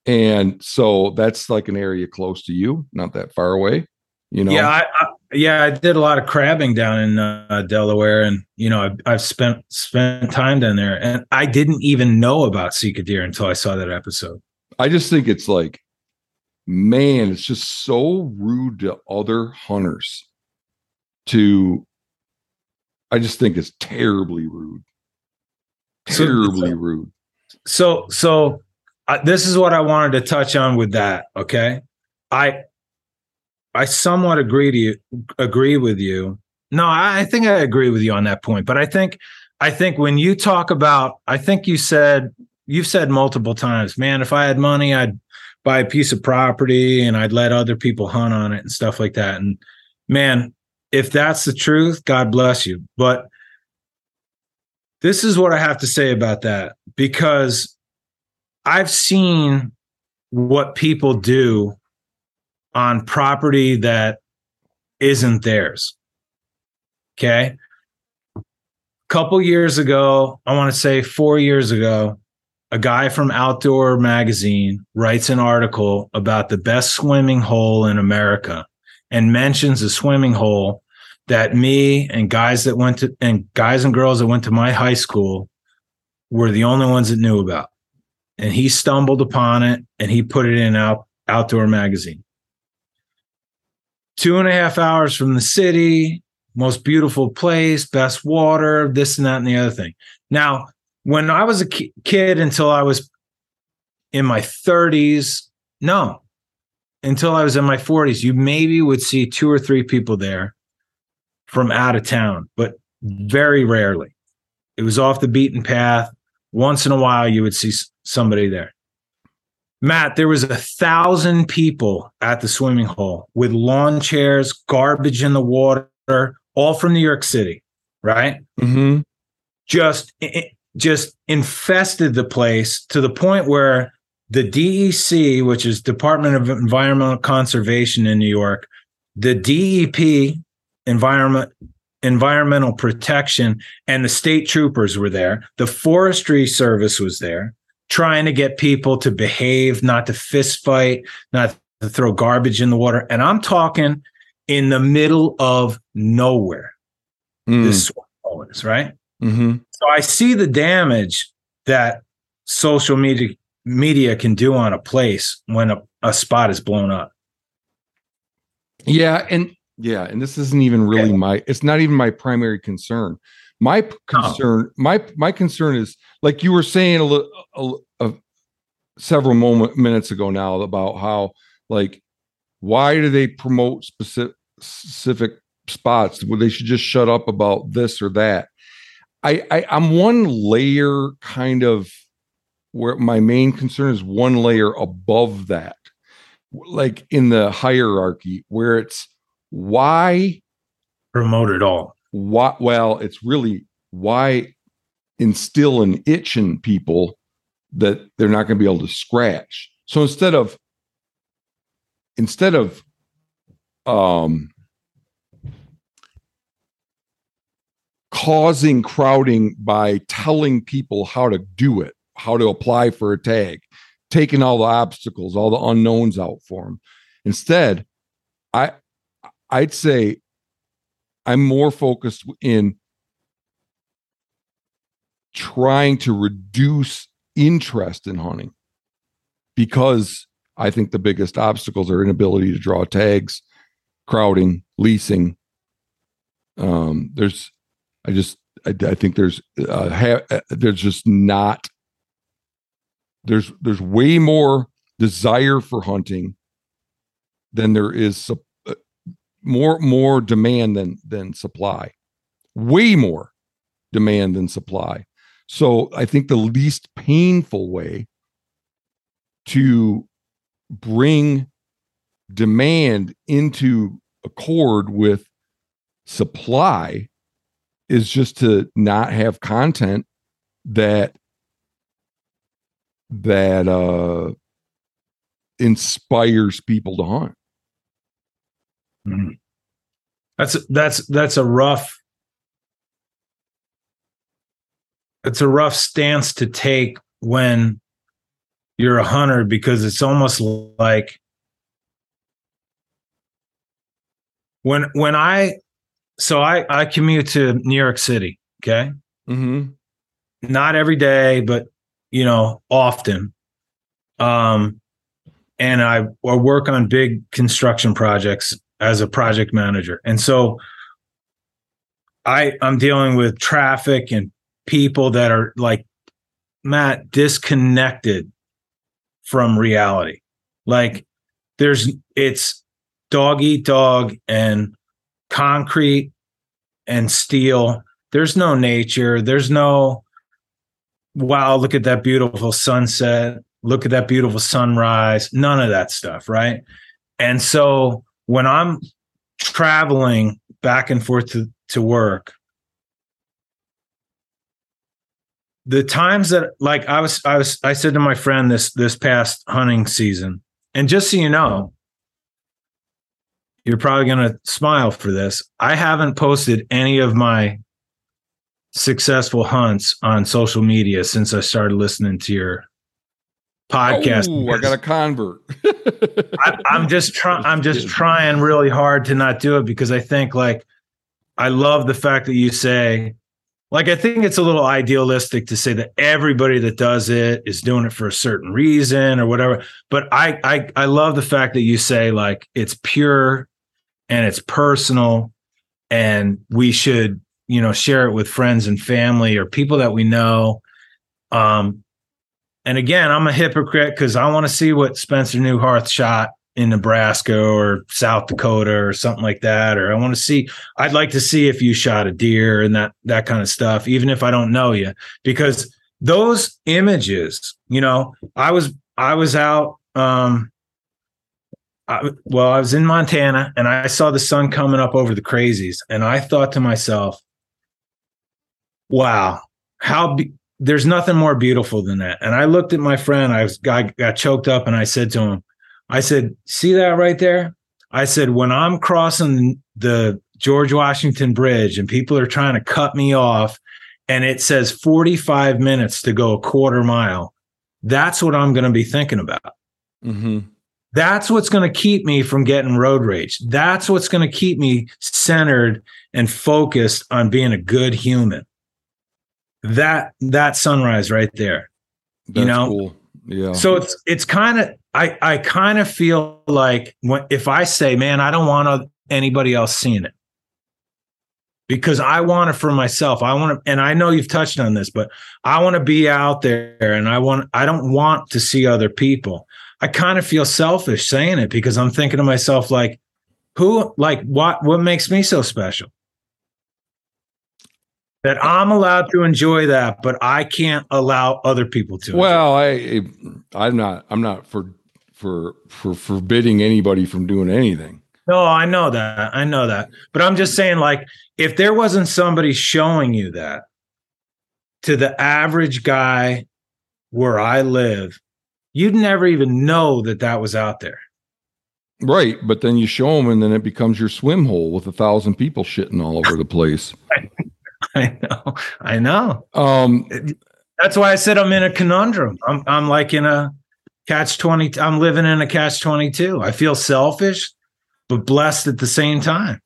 and so that's like an area close to you, not that far away. You know, yeah, I, I, yeah, I did a lot of crabbing down in uh, Delaware, and you know, I've, I've, spent spent time down there, and I didn't even know about Sika deer until I saw that episode. I just think it's like, man, it's just so rude to other hunters. To, I just think it's terribly rude, terribly so, rude. So, so uh, this is what I wanted to touch on with that. Okay, I I somewhat agree to you, agree with you. No, I think I agree with you on that point. But I think I think when you talk about, I think you said you've said multiple times, man, if I had money, I'd buy a piece of property and I'd let other people hunt on it and stuff like that. And man, if that's the truth, God bless you. But this is what I have to say about that because I've seen what people do on property that isn't theirs. Okay. A couple years ago, I want to say four years ago, a guy from Outdoor Magazine writes an article about the best swimming hole in America and mentions a swimming hole that me and guys that went to and guys and girls that went to my high school were the only ones that knew about. and he stumbled upon it and he put it in out outdoor magazine. Two and a half hours from the city, most beautiful place, best water, this and that and the other thing. Now, when I was a ki- kid until I was in my 30s, no, until I was in my 40s, you maybe would see two or three people there from out of town, but very rarely. It was off the beaten path. Once in a while, you would see somebody there. Matt, there was a thousand people at the swimming hole with lawn chairs, garbage in the water, all from New York City, right? Mm-hmm. Just, just infested the place to the point where the DEC, which is Department of Environmental Conservation in New York, the DEP, Environment Environmental Protection, and the state troopers were there. The Forestry Service was there, trying to get people to behave, not to fist fight, not to throw garbage in the water. And I'm talking in the middle of nowhere. Mm. This is right. Mm-hmm. So I see the damage that social media media can do on a place when a, a spot is blown up. Yeah, and yeah, and this isn't even really my it's not even my primary concern. My p- concern, my my concern is like you were saying a little a, a, several moment minutes ago now about how like why do they promote specific specific spots where they should just shut up about this or that. I, I I'm one layer kind of where my main concern is one layer above that, like in the hierarchy where it's why promote it all. What? Well, it's really why instill an itch in people that they're not going to be able to scratch. So instead of instead of um causing crowding by telling people how to do it, how to apply for a tag, taking all the obstacles, all the unknowns out for them. Instead, I I'd say I'm more focused in trying to reduce interest in hunting because I think the biggest obstacles are inability to draw tags, crowding, leasing. Um, there's, I just, I, I think there's, uh, ha- uh, there's just not, there's, there's way more desire for hunting than there is su- uh, more, more demand than, than supply, way more demand than supply. So I think the least painful way to bring demand into accord with supply is just to not have content that that uh inspires people to hunt mm-hmm. that's that's that's a rough it's a rough stance to take when you're a hunter because it's almost like when when I so I I commute to New York City, okay? Mm-hmm. Not every day, but you know, often. Um and I, I work on big construction projects as a project manager. And so I I'm dealing with traffic and people that are like Matt disconnected from reality. Like there's it's dog eat dog and concrete and steel. There's no nature. There's no wow, look at that beautiful sunset. Look at that beautiful sunrise. None of that stuff, right? And so when I'm traveling back and forth to, to work, the times that like I was I was I said to my friend this this past hunting season, and just so you know, you're probably gonna smile for this. I haven't posted any of my successful hunts on social media since I started listening to your podcast. Oh, I got a convert. I, I'm just trying. I'm just trying really hard to not do it because I think like I love the fact that you say like I think it's a little idealistic to say that everybody that does it is doing it for a certain reason or whatever. But I I I love the fact that you say like it's pure and it's personal and we should, you know, share it with friends and family or people that we know. Um and again, I'm a hypocrite because I want to see what Spencer Neuharth shot in Nebraska or South Dakota or something like that. Or I want to see, I'd like to see if you shot a deer and that that kind of stuff, even if I don't know you, because those images, you know, I was I was out um I, well, I was in Montana and I saw the sun coming up over the crazies, and I thought to myself, "Wow, how be- there's nothing more beautiful than that." And I looked at my friend. I was I got choked up, and I said to him, I said, see that right there? I said, when I'm crossing the George Washington Bridge and people are trying to cut me off and it says 45 minutes to go a quarter mile, that's what I'm going to be thinking about. Mm-hmm. That's what's going to keep me from getting road rage. That's what's going to keep me centered and focused on being a good human. That that sunrise right there. That's you know, cool. yeah. So it's it's kind of I I kind of feel like when, if I say, man, I don't want anybody else seeing it because I want it for myself. I want to, and I know you've touched on this, but I want to be out there and I want, I don't want to see other people. I kind of feel selfish saying it because I'm thinking to myself, like, who, like, what, what makes me so special? That I'm allowed to enjoy that, but I can't allow other people to. Well, I, I'm not, I'm not for for for forbidding anybody from doing anything. No, I know that. I know that. But I'm just saying like if there wasn't somebody showing you that to the average guy where I live, you'd never even know that that was out there. Right, but then you show them, and then it becomes your swim hole with a thousand people shitting all over the place. I know, I know. Um, that's why I said I'm in a conundrum. I'm, I'm like in a catch 20 i'm living in a catch 22 i feel selfish but blessed at the same time.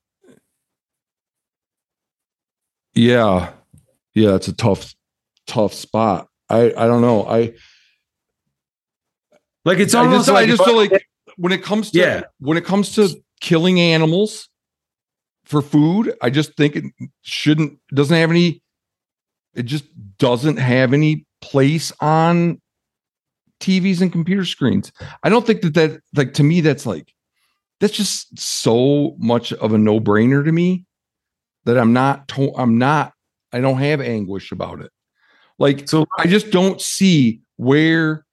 Yeah. Yeah it's a tough tough spot. I i don't know. I like it's almost I just, like I just feel like when it comes to yeah. when it comes to killing animals for food i just think it shouldn't doesn't have any it just doesn't have any place on TVs and computer screens. I don't think that that like to me that's like that's just so much of a no-brainer to me that I'm not to- I'm not I don't have anguish about it. Like so I just don't see where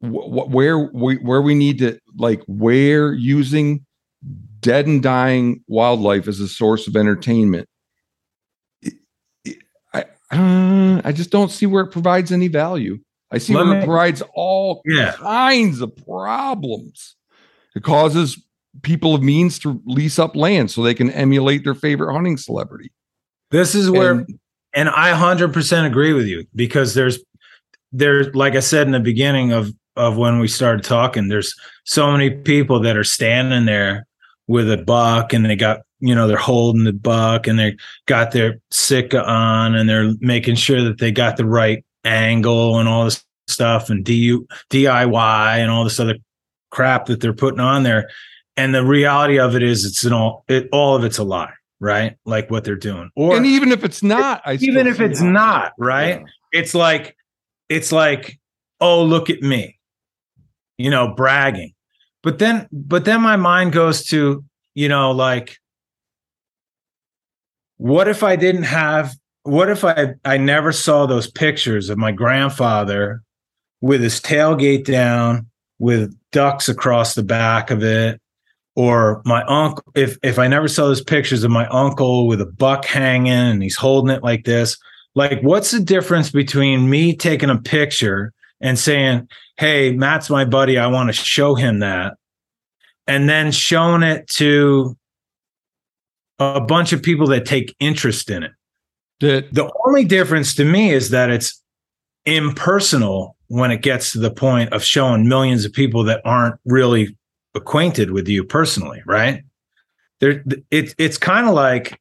wh- where we where we need to like where using dead and dying wildlife as a source of entertainment I uh, I just don't see where it provides any value. I see Let where me, it provides all yeah. kinds of problems. It causes people of means to lease up land so they can emulate their favorite hunting celebrity. This is where, and, and I 100% agree with you because there's, there's, like I said in the beginning of, of when we started talking, there's so many people that are standing there with a buck and they got, you know, they're holding the buck and they got their Sitka on and they're making sure that they got the right angle and all this stuff and DU, DIY and all this other crap that they're putting on there. And the reality of it is it's an all it all of it's a lie, right? Like what they're doing. Or and even if it's not, I even if it's not, right? Yeah. It's like it's like, oh, look at me, you know, bragging. But then but then my mind goes to, you know, like what if I didn't have what if I I never saw those pictures of my grandfather with his tailgate down with ducks across the back of it? Or my uncle if if I never saw those pictures of my uncle with a buck hanging and he's holding it like this like what's the difference between me taking a picture and saying hey Matt's my buddy I want to show him that and then showing it to a bunch of people that take interest in it that the only difference to me is that it's impersonal when it gets to the point of showing millions of people that aren't really acquainted with you personally, right? There, it, it's kind of like,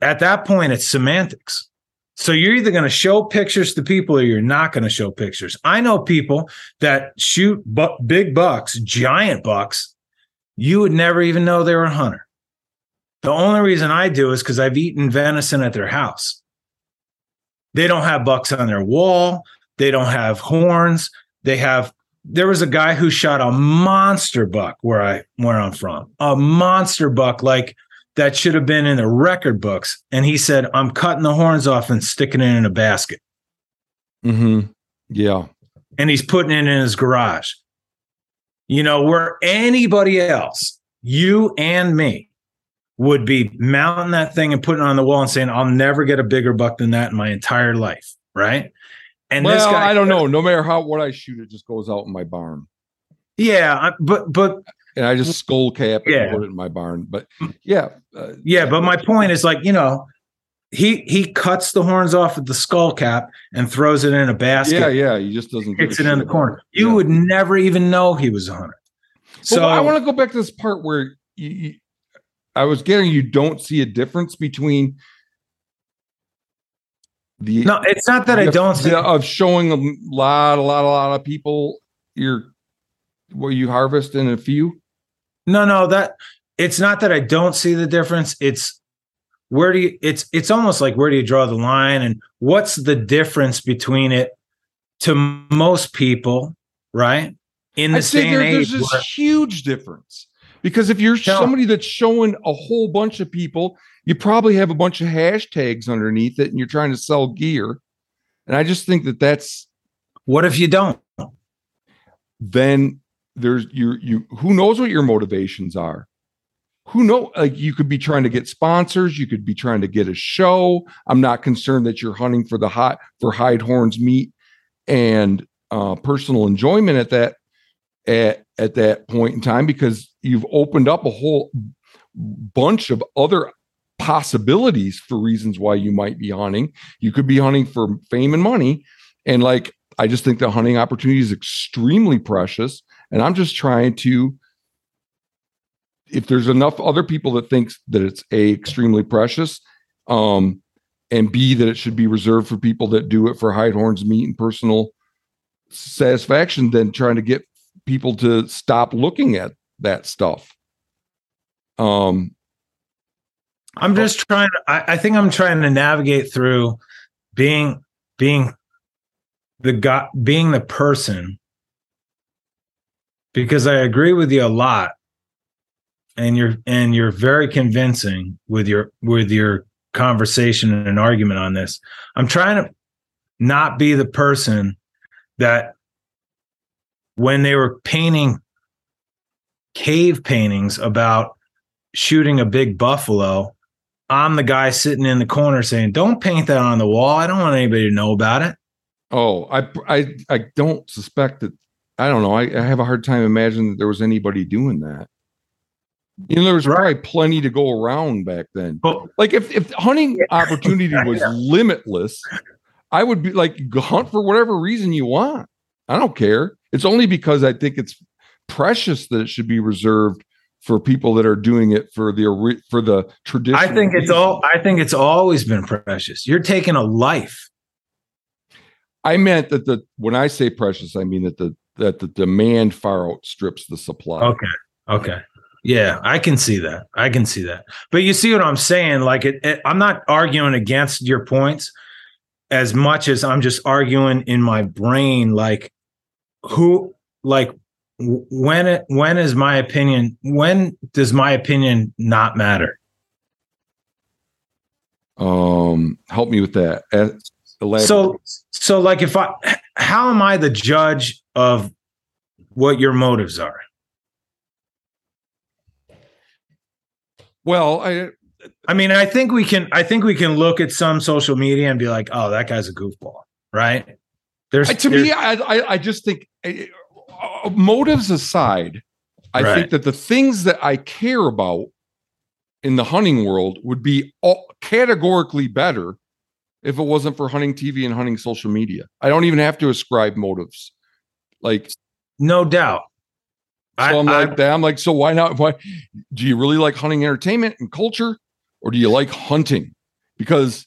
at that point it's semantics. So you're either going to show pictures to people or you're not going to show pictures. I know people that shoot bu- big bucks, giant bucks. You would never even know they were a hunter. The only reason I do is because I've eaten venison at their house. They don't have bucks on their wall. They don't have horns. They have. There was a guy who shot a monster buck where I where I'm from. A monster buck like that should have been in the record books. And he said, I'm cutting the horns off and sticking it in a basket. Mm-hmm. Yeah. And he's putting it in his garage. You know, where anybody else, you and me, would be mounting that thing and putting it on the wall and saying, I'll never get a bigger buck than that in my entire life. Right. And well, this guy, I don't know. No matter how what I shoot, it just goes out in my barn. Yeah, but but and I just skull cap it yeah. and put it in my barn. But yeah, uh, yeah. But my point is like you know, he he cuts the horns off of the skull cap and throws it in a basket. Yeah, yeah. He just doesn't kicks it in the corner. You yeah. would never even know he was a hunter. So well, I want to go back to this part where you, you, I was getting you don't see a difference between the no. It's not that the, I don't see of showing a lot, a lot, a lot of people your what you harvest in a few. No, no, that it's not that I don't see the difference. It's where do you it's it's almost like where do you draw the line and what's the difference between it to most people, right? In the same there, there's this where, huge difference. Because if you're somebody that's showing a whole bunch of people, you probably have a bunch of hashtags underneath it and you're trying to sell gear. And I just think that that's what if you don't? Then there's you you who knows what your motivations are who know like you could be trying to get sponsors you could be trying to get a show i'm not concerned that you're hunting for the hot for hide horns meat and uh, personal enjoyment at that at at that point in time because you've opened up a whole bunch of other possibilities for reasons why you might be hunting. You could be hunting for fame and money. And like i just think the hunting opportunity is extremely precious. And I'm just trying to, if there's enough other people that thinks that it's a extremely precious, um, and B that it should be reserved for people that do it for hide horns, meat, and personal satisfaction, then trying to get people to stop looking at that stuff. Um, I'm just trying to, I, I think I'm trying to navigate through being being the guy being the person because I agree with you a lot, and you're and you're very convincing with your with your conversation and an argument on this. I'm trying to not be the person that when they were painting cave paintings about shooting a big buffalo, I'm the guy sitting in the corner saying, "Don't paint that on the wall. I don't want anybody to know about it." Oh, I I I don't suspect that I don't know. I, I, have a hard time imagining that there was anybody doing that. You know, there was right. probably plenty to go around back then. But, like if if hunting yeah. opportunity was yeah. limitless, I would be like hunt for whatever reason you want. I don't care. It's only because I think it's precious that it should be reserved for people that are doing it for the for the tradition. I think it's all. I think it's always been precious. You're taking a life. I meant that the when I say precious, I mean that the that the demand far outstrips the supply. Okay. Okay. Yeah, I can see that. I can see that. But you see what I'm saying? Like, it, it, I'm not arguing against your points as much as I'm just arguing in my brain, like, who, like, when it, when is my opinion? When does my opinion not matter? Um, help me with that. So, so like, if I, how am I the judge of what your motives are? Well, I I mean, I think we can I think we can look at some social media and be like, "Oh, that guy's a goofball." Right? There's to there's, me I I just think motives aside, I right. think that the things that I care about in the hunting world would be all, categorically better if it wasn't for hunting TV and hunting social media. I don't even have to ascribe motives. Like, no doubt. So I, am like, I, I'm like, so why not? Why do you really like hunting entertainment and culture, or do you like hunting? Because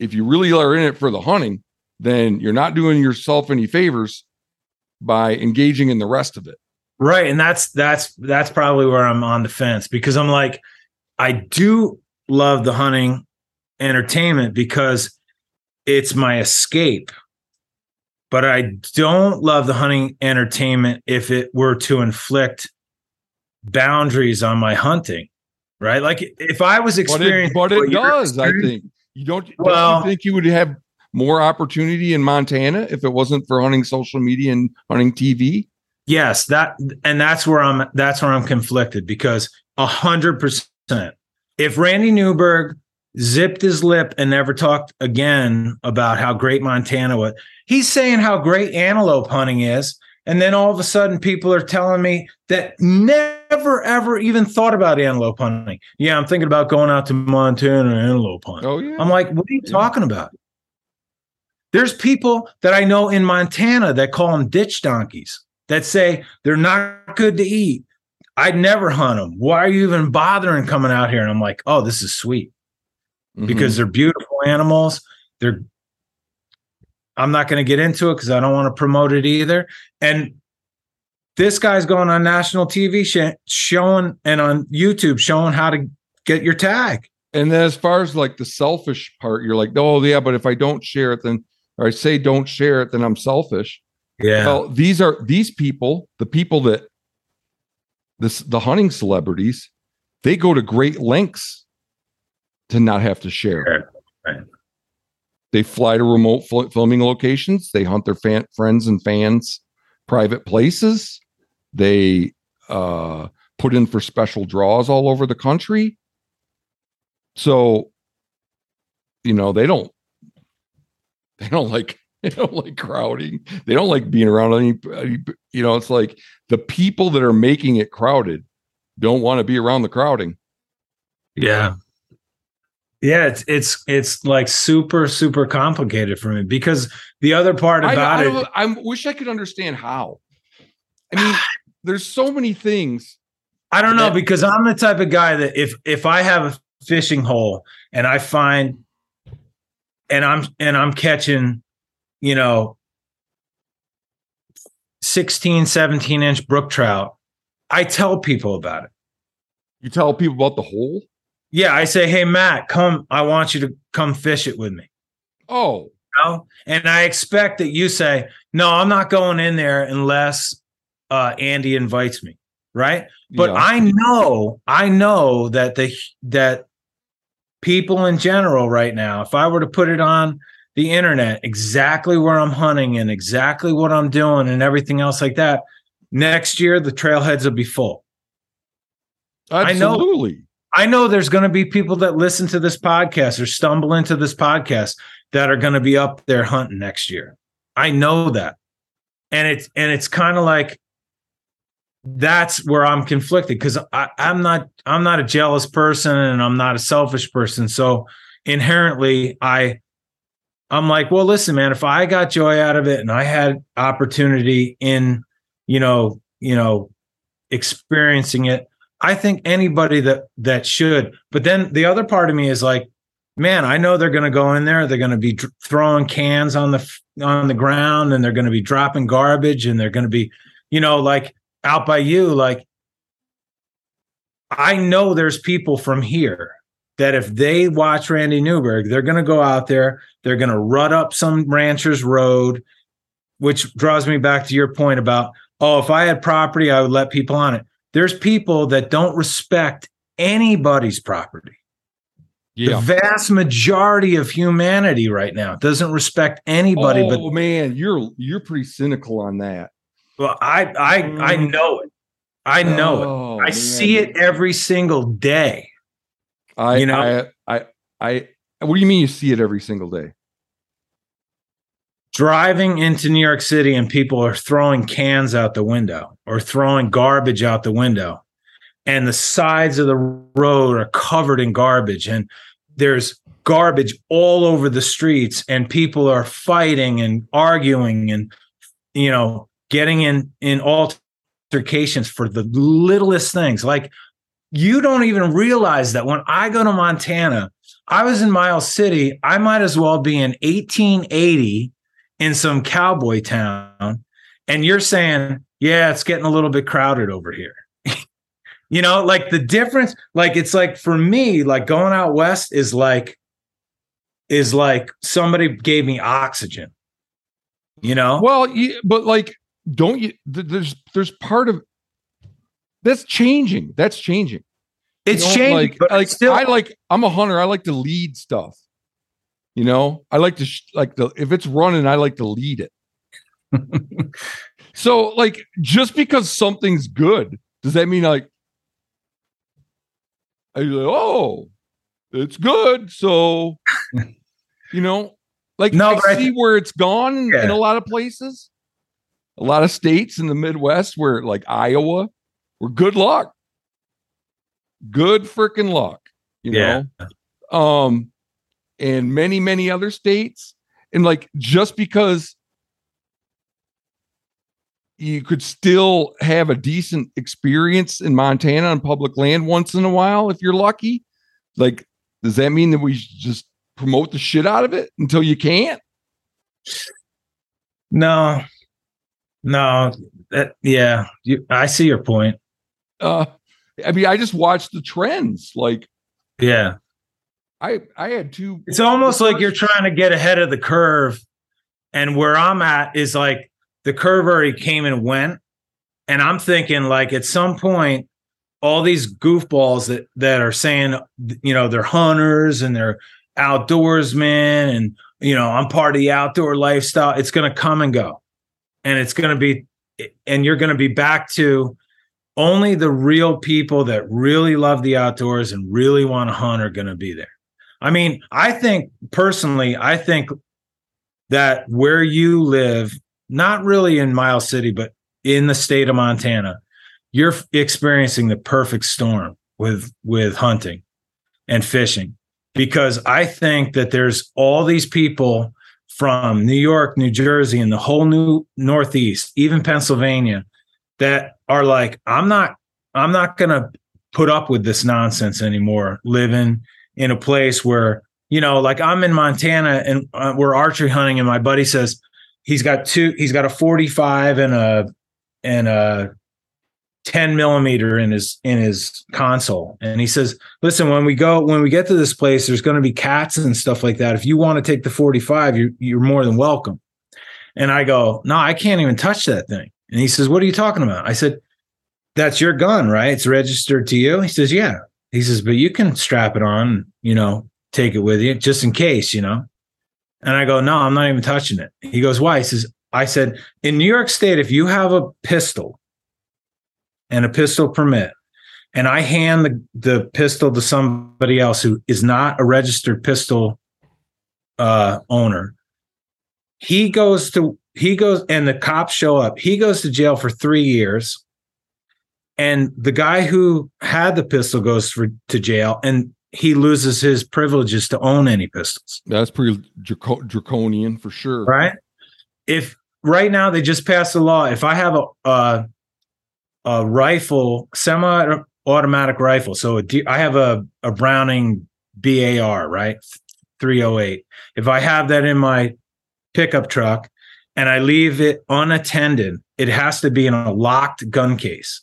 if you really are in it for the hunting, then you're not doing yourself any favors by engaging in the rest of it. Right. And that's that's that's probably where I'm on the fence because I'm like, I do love the hunting entertainment because it's my escape. But I don't love the hunting entertainment if it were to inflict boundaries on my hunting. Right. Like if I was experiencing but it, but it does, I think. You don't, well, don't you think you would have more opportunity in Montana if it wasn't for hunting social media and hunting TV? Yes, that and that's where I'm that's where I'm conflicted because a hundred percent. If Randy Newberg zipped his lip and never talked again about how great Montana was, he's saying how great antelope hunting is. And then all of a sudden, people are telling me that never, ever even thought about antelope hunting. Yeah, I'm thinking about going out to Montana and antelope hunting. Oh, yeah. I'm like, what are you yeah. talking about? There's people that I know in Montana that call them ditch donkeys that say they're not good to eat. I'd never hunt them. Why are you even bothering coming out here? And I'm like, oh, this is sweet mm-hmm. because they're beautiful animals. They're, I'm not going to get into it because I don't want to promote it either. And this guy's going on national TV sh- showing and on YouTube showing how to get your tag. And then as far as like the selfish part, you're like, oh yeah, but if I don't share it, then or I say don't share it, then I'm selfish. Yeah. Well, these are these people, the people that this the hunting celebrities, they go to great lengths to not have to share. Right. They fly to remote fl- filming locations. They hunt their fan- friends and fans private places. They uh, put in for special draws all over the country. So, you know, they don't they don't like they don't like crowding. They don't like being around any, you know, it's like the people that are making it crowded don't want to be around the crowding. Yeah. Yeah, it's it's it's like super super complicated for me because the other part about I, I it I wish I could understand how. I mean, there's so many things. I don't know that, because I'm the type of guy that if if I have a fishing hole and I find and I'm and I'm catching you know, 16, 17 inch brook trout, I tell people about it. You tell people about the hole? Yeah, I say, hey Matt, come, I want you to come fish it with me. Oh. You know? And I expect that you say, no, I'm not going in there unless uh, Andy invites me. Right. But yeah. I know, I know that the that people in general right now, if I were to put it on the internet exactly where I'm hunting and exactly what I'm doing and everything else like that, next year the trailheads will be full. Absolutely. I know, I know there's going to be people that listen to this podcast or stumble into this podcast that are going to be up there hunting next year. I know that. And it's and it's kind of like that's where I'm conflicted because I'm not I'm not a jealous person and I'm not a selfish person. So inherently I I'm like, well, listen, man, if I got joy out of it and I had opportunity in, you know, you know, experiencing it, I think anybody that that should. But then the other part of me is like, man, I know they're going to go in there, they're going to be throwing cans on the on the ground and they're going to be dropping garbage and they're going to be, you know, like out by you like I know there's people from here that if they watch Randy Newberg, they're going to go out there, they're going to rut up some rancher's road, which draws me back to your point about, oh, if I had property, I would let people on it. There's people that don't respect anybody's property. Yeah. The vast majority of humanity right now doesn't respect anybody. Oh but, man, you're you're pretty cynical on that. Well, I I I mm. know it. I know oh, it. I man. see it every single day. I, you know, I, I, I, what do you mean you see it every single day? Driving into New York City and people are throwing cans out the window or throwing garbage out the window, and the sides of the road are covered in garbage, and there's garbage all over the streets, and people are fighting and arguing and, you know, getting in in altercations for the littlest things like you don't even realize that when I go to Montana, I was in Miles City. I might as well be in 1880 in some cowboy town. And you're saying, yeah, it's getting a little bit crowded over here. you know, like the difference, like it's like for me, like going out west is like, is like somebody gave me oxygen. You know? Well, but like, don't you? There's there's part of that's changing. That's changing. It's you know, changing, like, but like still, I like. I'm a hunter. I like to lead stuff. You know, I like to sh- like the if it's running, I like to lead it. so, like, just because something's good, does that mean like, I like, oh, it's good. So, you know, like No, I I see where it's gone in, in a lot of places, a lot of states in the Midwest where like Iowa, where good luck, good freaking luck, you Yeah. know, um, and many many other states, and like just because you could still have a decent experience in Montana on public land once in a while if you're lucky. Like, does that mean that we just promote the shit out of it until you can't? no, no, that, yeah, you, I see your point. Uh, I mean, I just watched the trends. Like, Yeah. I I had two. It's almost like you're trying to get ahead of the curve. And where I'm at is like the curve already came and went. And I'm thinking like at some point, all these goofballs that that are saying, you know, they're hunters and they're outdoorsmen and you know, I'm part of the outdoor lifestyle. It's gonna come and go. And it's gonna be and you're gonna be back to only the real people that really love the outdoors and really want to hunt are gonna be there. I mean, I think personally, I think that where you live, not really in Miles City, but in the state of Montana, you're experiencing the perfect storm with with hunting and fishing because I think that there's all these people from New York, New Jersey, and the whole new Northeast, even Pennsylvania, that are like, I'm not, I'm not gonna put up with this nonsense anymore. Living in a place where you know like i'm in montana and uh, we're archery hunting and my buddy says he's got two he's got a 45 and a and a 10 millimeter in his in his console. And he says listen when we go when we get to this place there's going to be cats and stuff like that. If you want to take the 45 you're, you're more than welcome. And i go no i can't even touch that thing. And he says what are you talking about? I said that's your gun right? It's registered to you? He says yeah. He says, but you can strap it on, you know, take it with you just in case, you know. And I go, no, I'm not even touching it. He goes, why? He says, I said, in New York State, if you have a pistol and a pistol permit, and I hand the, the pistol to somebody else who is not a registered pistol uh, owner, he goes to he goes and the cops show up. He goes to jail for three years. And the guy who had the pistol goes for to jail and he loses his privileges to own any pistols. That's pretty draco- draconian for sure. right? If right now they just passed a law. If i have a a, a rifle semi automatic rifle so a D- I have a, a browning bar right 308 if i have that in my pickup truck and i leave it unattended it has to be in a locked gun case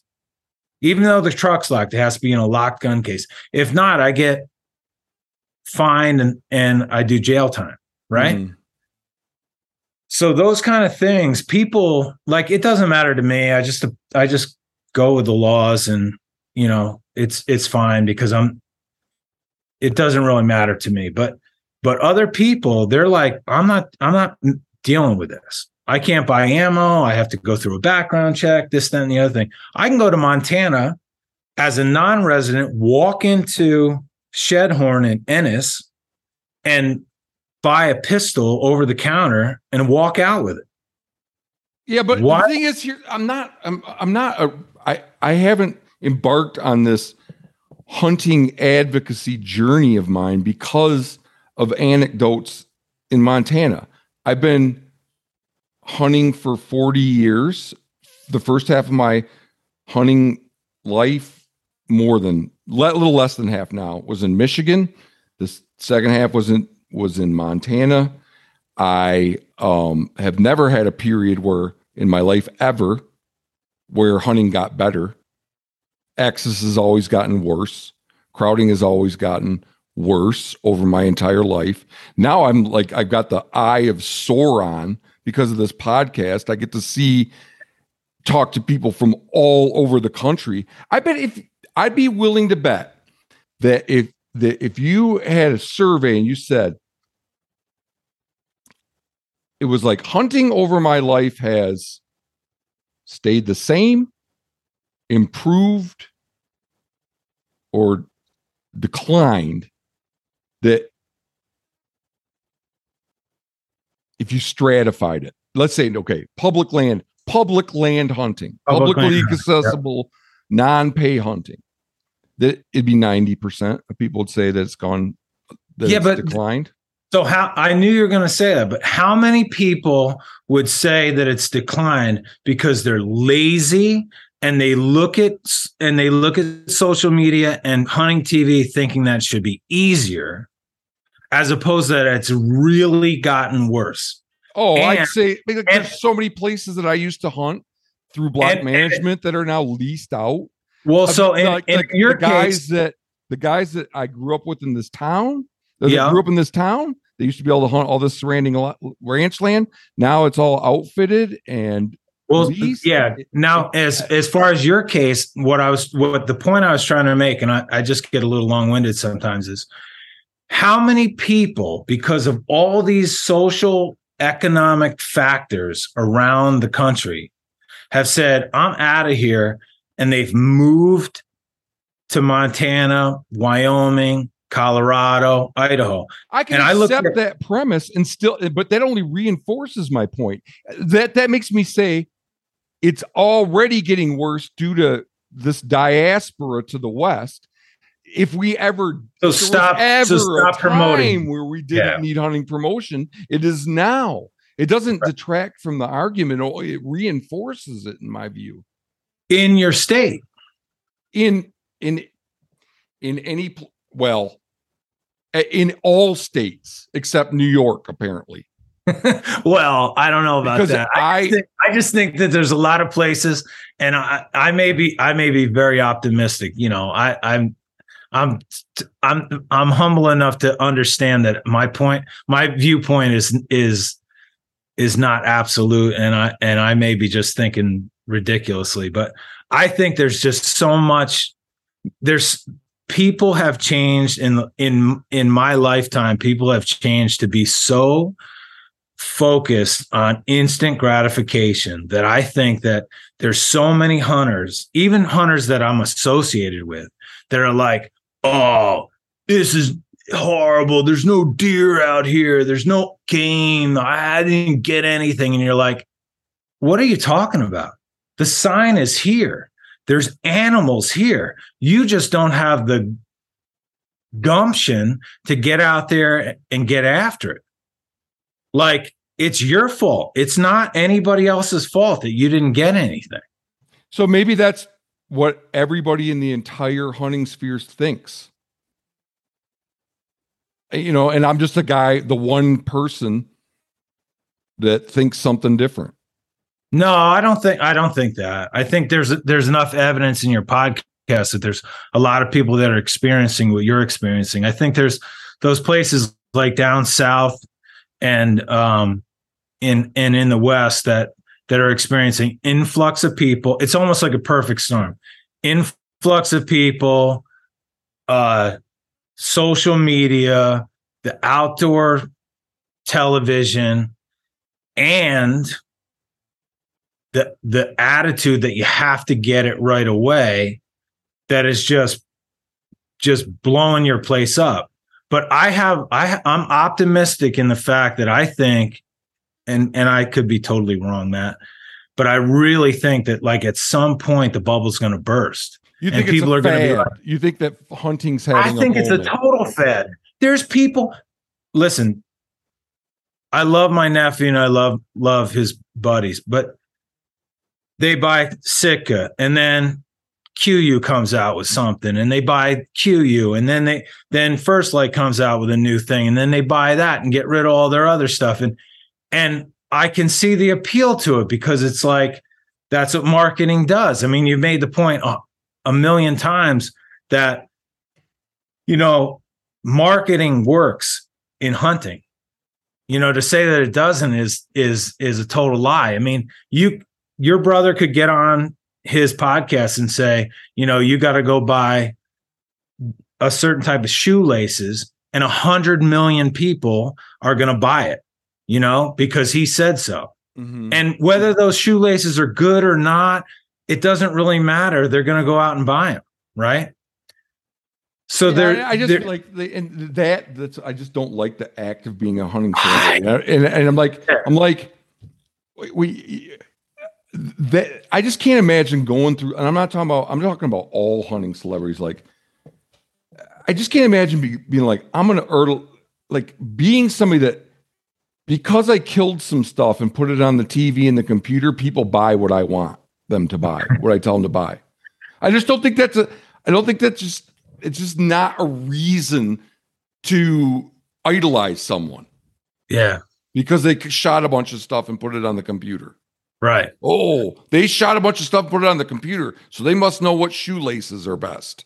even though the truck's locked, it has to be in a locked gun case. If not, I get fined and, and I do jail time. Right. Mhm. So those kind of things, people like it doesn't matter to me. I just I just go with the laws and you know, it's it's fine because I'm it doesn't really matter to me. But but other people, they're like, I'm not I'm not dealing with this. I can't buy ammo. I have to go through a background check, this, that, and the other thing. I can go to Montana as a non-resident, walk into Shedhorn in Ennis and buy a pistol over the counter and walk out with it. Yeah, but What? the thing is, I'm not. I'm. I'm not. A, I. I haven't embarked on this hunting advocacy journey of mine because of anecdotes in Montana. I've been hunting for 40 years. The first half of my hunting life, more than a little less than half now was in Michigan. The second half was in was in Montana. I um, have never had a period where in my life ever where hunting got better. Access has always gotten worse. Crowding has always gotten worse over my entire life. Now I'm like I've got the eye of Sauron because of this podcast. I get to see talk to people from all over the country. I bet if I'd be willing to bet that if that if you had a survey and you said it was like hunting over my life has stayed the same, improved, or declined, that if you stratified it, let's say, okay, public land, public land hunting, Public publicly land, accessible, non-pay hunting, that it'd be 90% of people would say that it's gone, that Yeah, it's but- declined. So how I knew you were going to say that, but how many people would say that it's declined because they're lazy and they look at and they look at social media and hunting TV thinking that should be easier as opposed that it's really gotten worse. Oh, I'd And- say because and- there's so many places that I used to hunt through block And- management that are now leased out. Well, I so in, like- in like your the guys case, that the guys that I grew up with in this town, that Yeah. grew up in this town, they used to be able to hunt all this surrounding ranch land. Now it's all outfitted and Well, least- yeah. Now, as as far as your case, what I was, what the point I was trying to make, and I, I just get a little long winded sometimes, is how many people, because of all these social economic factors around the country, have said, "I'm out of here," and they've moved to Montana, Wyoming, Colorado, Idaho. I can And I accept at- that premise and still, but that only reinforces my point. That that makes me say it's already getting worse due to this diaspora to the west. If we ever So stop, ever so stop promoting. where we didn't Yeah. need hunting promotion, it is now. It doesn't detract from the argument; oh, it reinforces it, in my view. in your state. In in in any well, in all states except New York, apparently. well, I don't know about Because that. I, I- just think, I just think that there's a lot of places, and I, I may be, I may be very optimistic. You know, I, I'm, I'm, I'm, I'm humble enough to understand that my point, my viewpoint is is is not absolute, and I and I may be just thinking ridiculously, but I think there's just so much. There's people have changed in in in my lifetime. People have changed to be so focused on instant gratification that I think that there's so many hunters, even hunters that I'm associated with, that are like, oh, this is horrible. There's no deer out here. There's no game. I didn't get anything. And you're like, what are you talking about? The sign is here. There's animals here. You just don't have the gumption to get out there and get after it like it's your fault. It's not anybody else's fault that you didn't get anything. So maybe that's what everybody in the entire hunting spheres thinks. You know, and I'm just a guy, the one person that thinks something different. No, I don't think I don't think that. I think there's there's enough evidence in your podcast that there's a lot of people that are experiencing what you're experiencing. I think there's those places like down south and um in and in the west that that are experiencing influx of people. It's almost like a perfect storm. Influx of people, uh social media, the outdoor television and the the attitude that you have to get it right away that is just just blowing your place up but i have i i'm optimistic in the fact that i think and and i could be totally wrong matt but i really think that like at some point the bubble's going to burst You And think people are gonna be like- you think that hunting's I think it's a total fad. There's people. Listen, I love my nephew and I love love his buddies, but they buy Sitka and then KUIU comes out with something and they buy KUIU and then they then First Lite comes out with a new thing and then they buy that and get rid of all their other stuff and and I can see the appeal to it because it's like that's what marketing does. I mean, you've made the point a, a million times that you know marketing works in hunting. You know, to say that it doesn't is is is a total lie. I mean, you your brother could get on his podcast and say, you know, you got to go buy a certain type of shoelaces, and a hundred million people are going to buy it, you know, because he said so. Mm-hmm. And whether those shoelaces are good or not, it doesn't really matter. They're going to go out and buy them, right? So yeah, there, I, I just like the, and that. That's I just don't like the act of being a hunting celebrity, and, and I'm like, I'm like, we that I just can't imagine going through. And I'm not talking about. I'm talking about all hunting celebrities. Like, I just can't imagine be, being like, I'm gonna erdle, like being somebody that because I killed some stuff and put it on the TV and the computer, people buy what I want them to buy, what I tell them to buy. I just don't think that's a. I don't think that's just it's just not a reason to idolize someone. Yeah. Because they shot a bunch of stuff and put it on the computer. Right. Oh, they shot a bunch of stuff, put it on the computer, so they must know what shoelaces are best.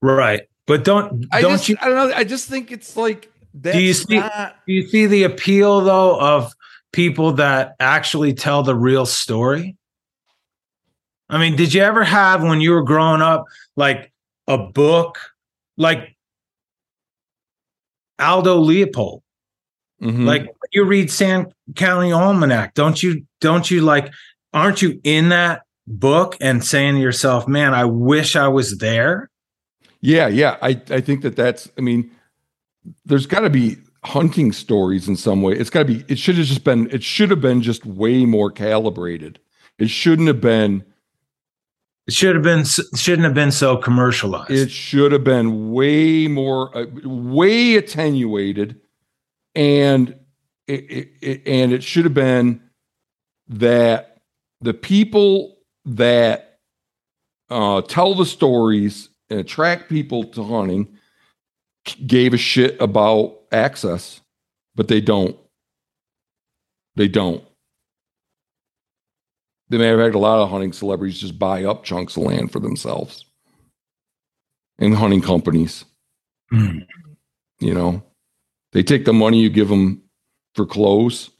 Right. But don't I don't just, you? I don't know. I just think it's like. do you see? Not, do you see the appeal though of people that actually tell the real story? I mean, did you ever have when you were growing up, like a book like Aldo Leopold. Mm-hmm. Like you read Sand County Almanac, don't you? Don't you like? Aren't you in that book and saying to yourself, "Man, I wish I was there"? Yeah, yeah. I I think that that's. I mean, there's got to be hunting stories in some way. It's got to be. It should have just been. It should have been just way more calibrated. It shouldn't have been it should have been shouldn't have been so commercialized. It should have been way more, uh, way attenuated, and it, it, it, and it should have been that the people that uh, tell the stories and attract people to hunting gave a shit about access, but they don't. They don't. They may have had a lot of hunting celebrities just buy up chunks of land for themselves and hunting companies. Mm. You know, they take the money you give them for clothes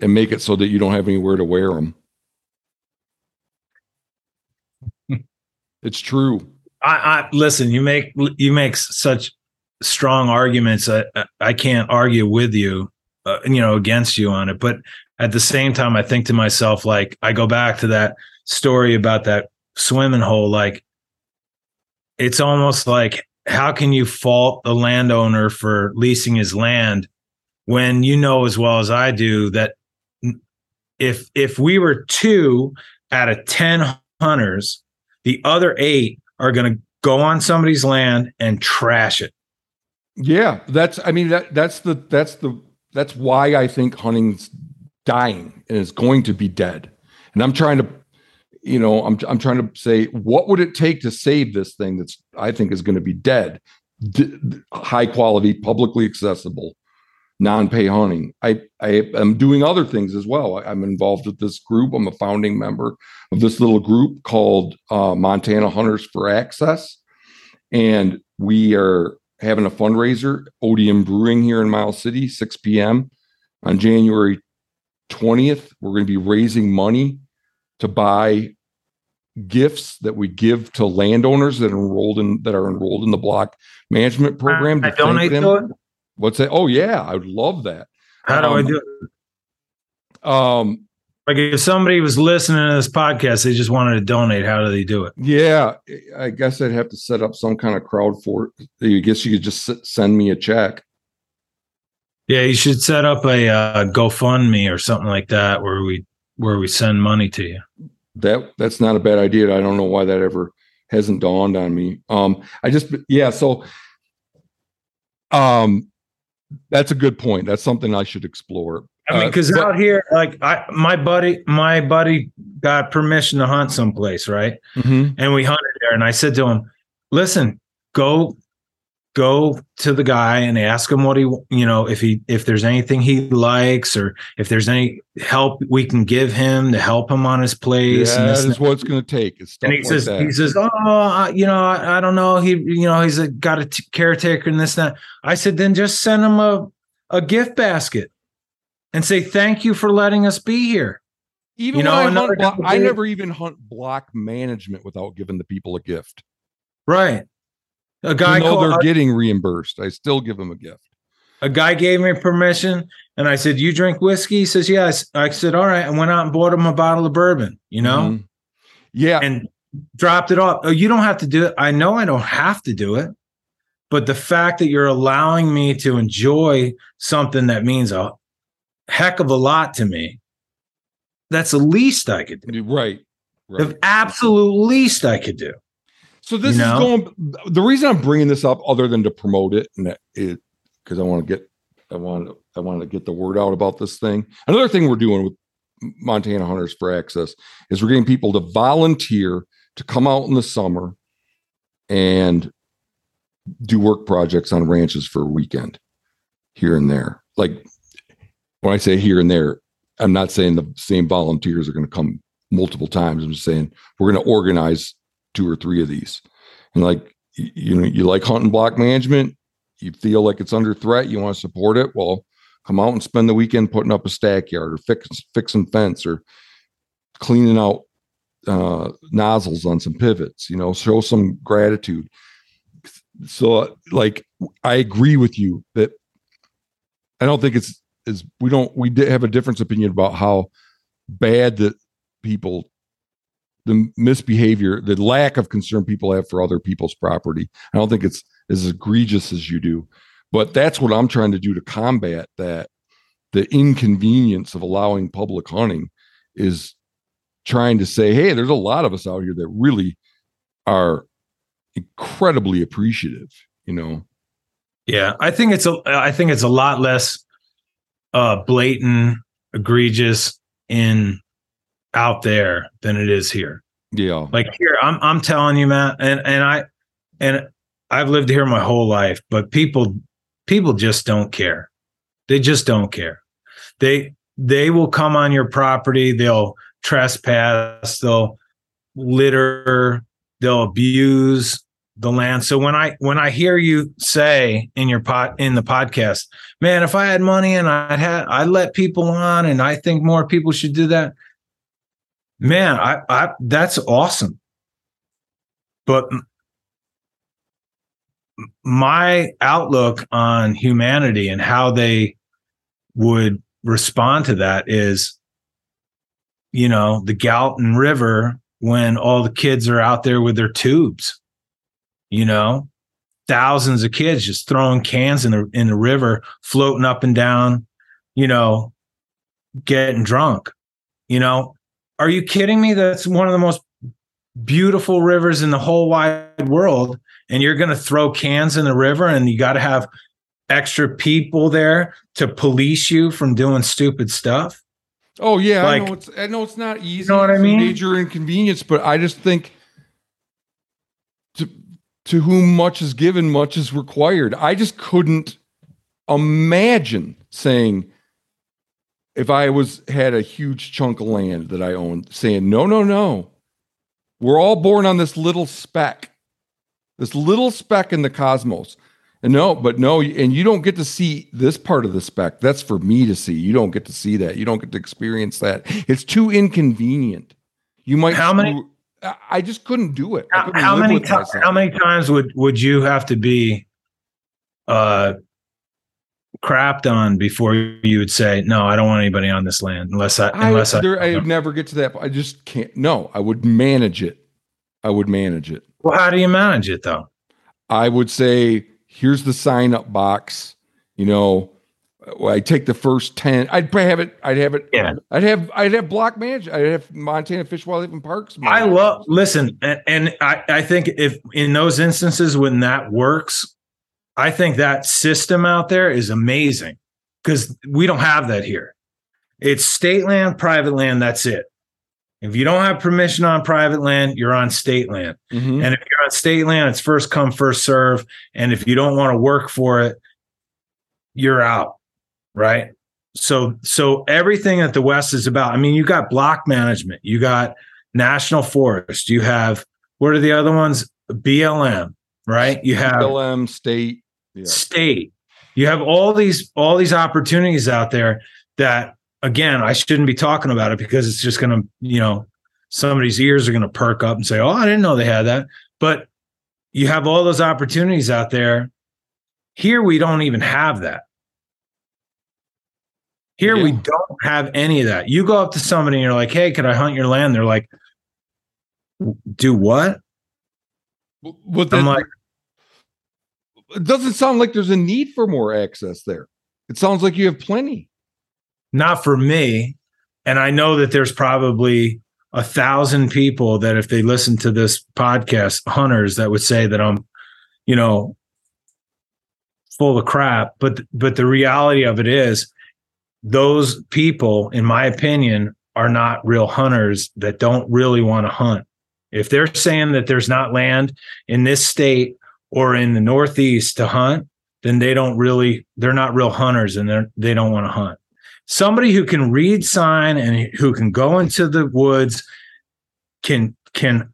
and make it so that you don't have anywhere to wear them. it's true. I, I, listen. You make you make such strong arguments. I I can't argue with you, uh, you know, against you on it. But at the same time, I think to myself, like, I go back to that story about that swimming hole. Like, it's almost like, how can you fault the landowner for leasing his land when you know as well as I do that if if we were two out of 10 hunters, the other eight are going to go on somebody's land and trash it. Yeah, that's I mean that that's the that's the that's why I think hunting's dying and is going to be dead. And I'm trying to, you know, I'm I'm trying to say, what would it take to save this thing that's I think is going to be dead? D- high quality, publicly accessible, non-pay hunting. I I am doing other things as well. I, am involved with this group. I'm a founding member of this little group called uh, Montana Hunters for Access, and we are having a fundraiser, Odium Brewing here in Miles City, 6 p.m. on January 20th, we're going to be raising money to buy gifts that we give to landowners that are enrolled in that are enrolled in the block management program. I donate to it. What's that? Oh yeah, I would love that. How do um, I do it? Um, like if somebody was listening to this podcast, they just wanted to donate. How do they do it? Yeah, I guess I'd have to set up some kind of crowd for. I guess you could just send me a check. Yeah, you should set up a uh, GoFundMe or something like that where we where we send money to you. That that's not a bad idea. I don't know why that ever hasn't dawned on me. Um, I just yeah, so um, that's a good point. That's something I should explore. I mean, because uh, out here, like I, my buddy, my buddy got permission to hunt someplace, right? Mhm. And we hunted there. And I said to him, listen, go go to the guy and ask him what he you know if he if there's anything he likes or if there's any help we can give him to help him on his place Yeah, and that this and what it's going to take. It's and he like says, that. he says, oh, I- you know, I, I don't know. He, you know, he's a, got a t- caretaker and this and that. I said, then just send him a, a gift basket and say, thank you for letting us be here. even you know, I, hunt I never even hunt block management without giving the people a gift. Right. A guy Even though called, they're getting reimbursed, I still give them a gift. a guy gave me permission and I said, you drink whiskey? He says, yes. I said, all right. I went out and bought him a bottle of bourbon, you know, Mhm. Yeah, and dropped it off. Oh, you don't have to do it. I know I don't have to do it. But the fact that you're allowing me to enjoy something that means a heck of a lot to me, that's the least I could do. right. right. The absolute least I could do. So this You is going. The reason I'm bringing this up, other than to promote it, and it because I want to get, I want, I want to get the word out about this thing. Another thing we're doing with Montana Hunters for Access is we're getting people to volunteer to come out in the summer and do work projects on ranches for a weekend here and there. Like when I say here and there, I'm not saying the same volunteers are going to come multiple times. I'm just saying we're going to organize two or three of these. And like you know, you like hunting block management, you feel like it's under threat, you want to support it. Well, come out and spend the weekend putting up a stack yard or fix, fixing fence or cleaning out uh, nozzles on some pivots. You know, show some gratitude. So, like, I agree with you that I don't think it's is we don't we have a difference opinion about how bad that people the misbehavior the lack of concern people have for other people's property. I don't think it's as egregious as you do but that's what i'm trying to do to combat that. The inconvenience of allowing public hunting is trying to say hey there's a lot of us out here that really are incredibly appreciative you know? Yeah, I think it's a I think it's a lot less uh blatant, egregious in out there than it is here. yeah Like here, I'm I'm telling you, Matt, and and I and I've lived here my whole life, but people people just don't care. They just don't care. They they will come on your property, they'll trespass, they'll litter, they'll abuse the land. So when I when I hear you say in your pot in the podcast, man, if I had money and I had I'd let people on and I think more people should do that. Man, I, I that's awesome. But my outlook on humanity and how they would respond to that is you know the Galton River when all the kids are out there with their tubes you know thousands of kids just throwing cans in the in the river floating up and down you know getting drunk you know are you kidding me that's one of the most beautiful rivers in the whole wide world and you're going to throw cans in the river and you got to have extra people there to police you from doing stupid stuff Oh yeah, I Like- know it's I know it's not easy. know what I mean? Major inconvenience, but I just think to to whom much is given, much is required. I just couldn't imagine saying if I was had a huge chunk of land that I owned, saying no, no, no, we're all born on this little speck, this little speck in the cosmos. And no, but no, and you don't get to see this part of the speck. That's for me to see. You don't get to see that. You don't get to experience that. It's too inconvenient. You might. How many- I- just couldn't do it. How, couldn't how many myself. how many times would would you have to be uh crapped on before you would say no i don't want anybody on this land unless i I, unless i, there, I would never get to that. I just can't. No, I would manage it. I would manage it. well how do you manage it though I would say, here's the sign up box. You know, I take the first 10. I'd have it. I'd have it. Yeah. I'd have, I'd have block manage. I'd have Montana Fish, Wildlife and Parks. i love listen and, and i i think if in those instances when that works i think that system out there is amazing because we don't have that here it's state land private land that's it If you don't have permission on private land, you're on state land. Mhm. And if you're on state land, it's first come, first serve. And if you don't want to work for it, you're out. Right. So so everything that the West is about. I mean, you got block management, you got national forest, you have what are the other ones? BLM, right? You have BLM state. Yeah. state. You have all these all these opportunities out there that again, I shouldn't be talking about it because it's just going to, you know, somebody's ears are going to perk up and say, "Oh, I didn't know they had that." But you have all those opportunities out there. Here we don't even have that. Here we don't have any of that. You go up to somebody and you're like, "Hey, can I hunt your land?" They're like, "Do what?" But I'm like, it doesn't sound like there's a need for more access there. It sounds like you have plenty. not for me. And I know that there's probably a thousand people that if they listen to this podcast, hunters that would say that I'm, you know, full of crap. But but the reality of it is those people, in my opinion, are not real hunters that don't really want to hunt. If they're saying that there's not land in this state or in the Northeast to hunt, then they don't really, they're not real hunters and they're, they don't want to hunt somebody who can read sign and who can go into the woods can can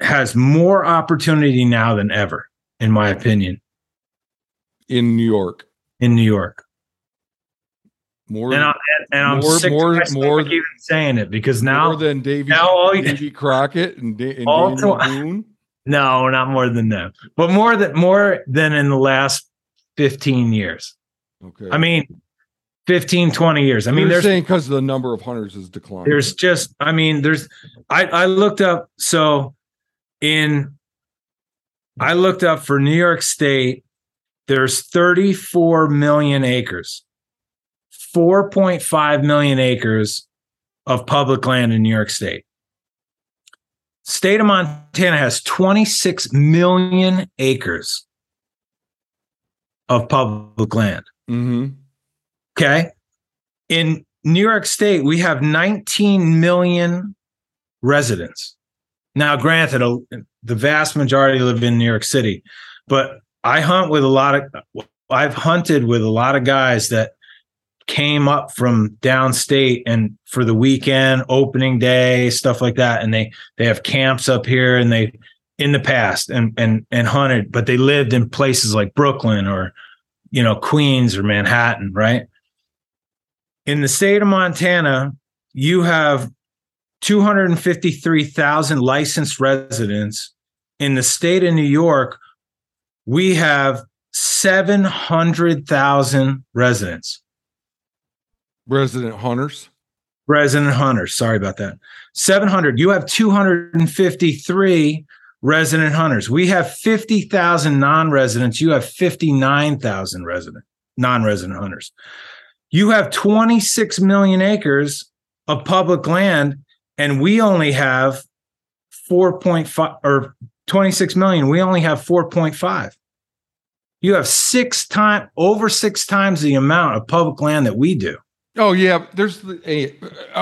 has more opportunity now than ever in my opinion in New York. in new york More, and, I, i'm More- sick more- more- even saying it because now more than Davy, now all Davy Crockett and, da- and All Daniel to- Boone. No not more than them but more than more than in the last 15 years. Okay. i mean 15 20 years. I mean You're there's saying because the number of hunters has declined. there's just i mean there's i i looked up so in i looked up for new york state there's 34 million acres. 4.5 million acres of public land in new york state state of montana has 26 million acres of public land hmm Okay. In New York State, we have 19 million residents. Now, granted, a, the vast majority live in New York City, but I hunt with a lot of, I've hunted with a lot of guys that came up from downstate and for the weekend, opening day, stuff like that. And they, they have camps up here and they, in the past and, and, and hunted, but they lived in places like Brooklyn or, you know, Queens or Manhattan, right? in the state of Montana, you have 253,000 licensed residents. In the state of New York, we have 700,000 residents, Resident hunters. resident hunters. Sorry about that. 700. You have 253 resident hunters. We have 50,000 non residents. You have 59,000 resident, non resident hunters. You have 26 million acres of public land, and we only have 4.5 or 26 million. We only have 4.5. You have six times over six times the amount of public land that we do. Oh yeah, there's the a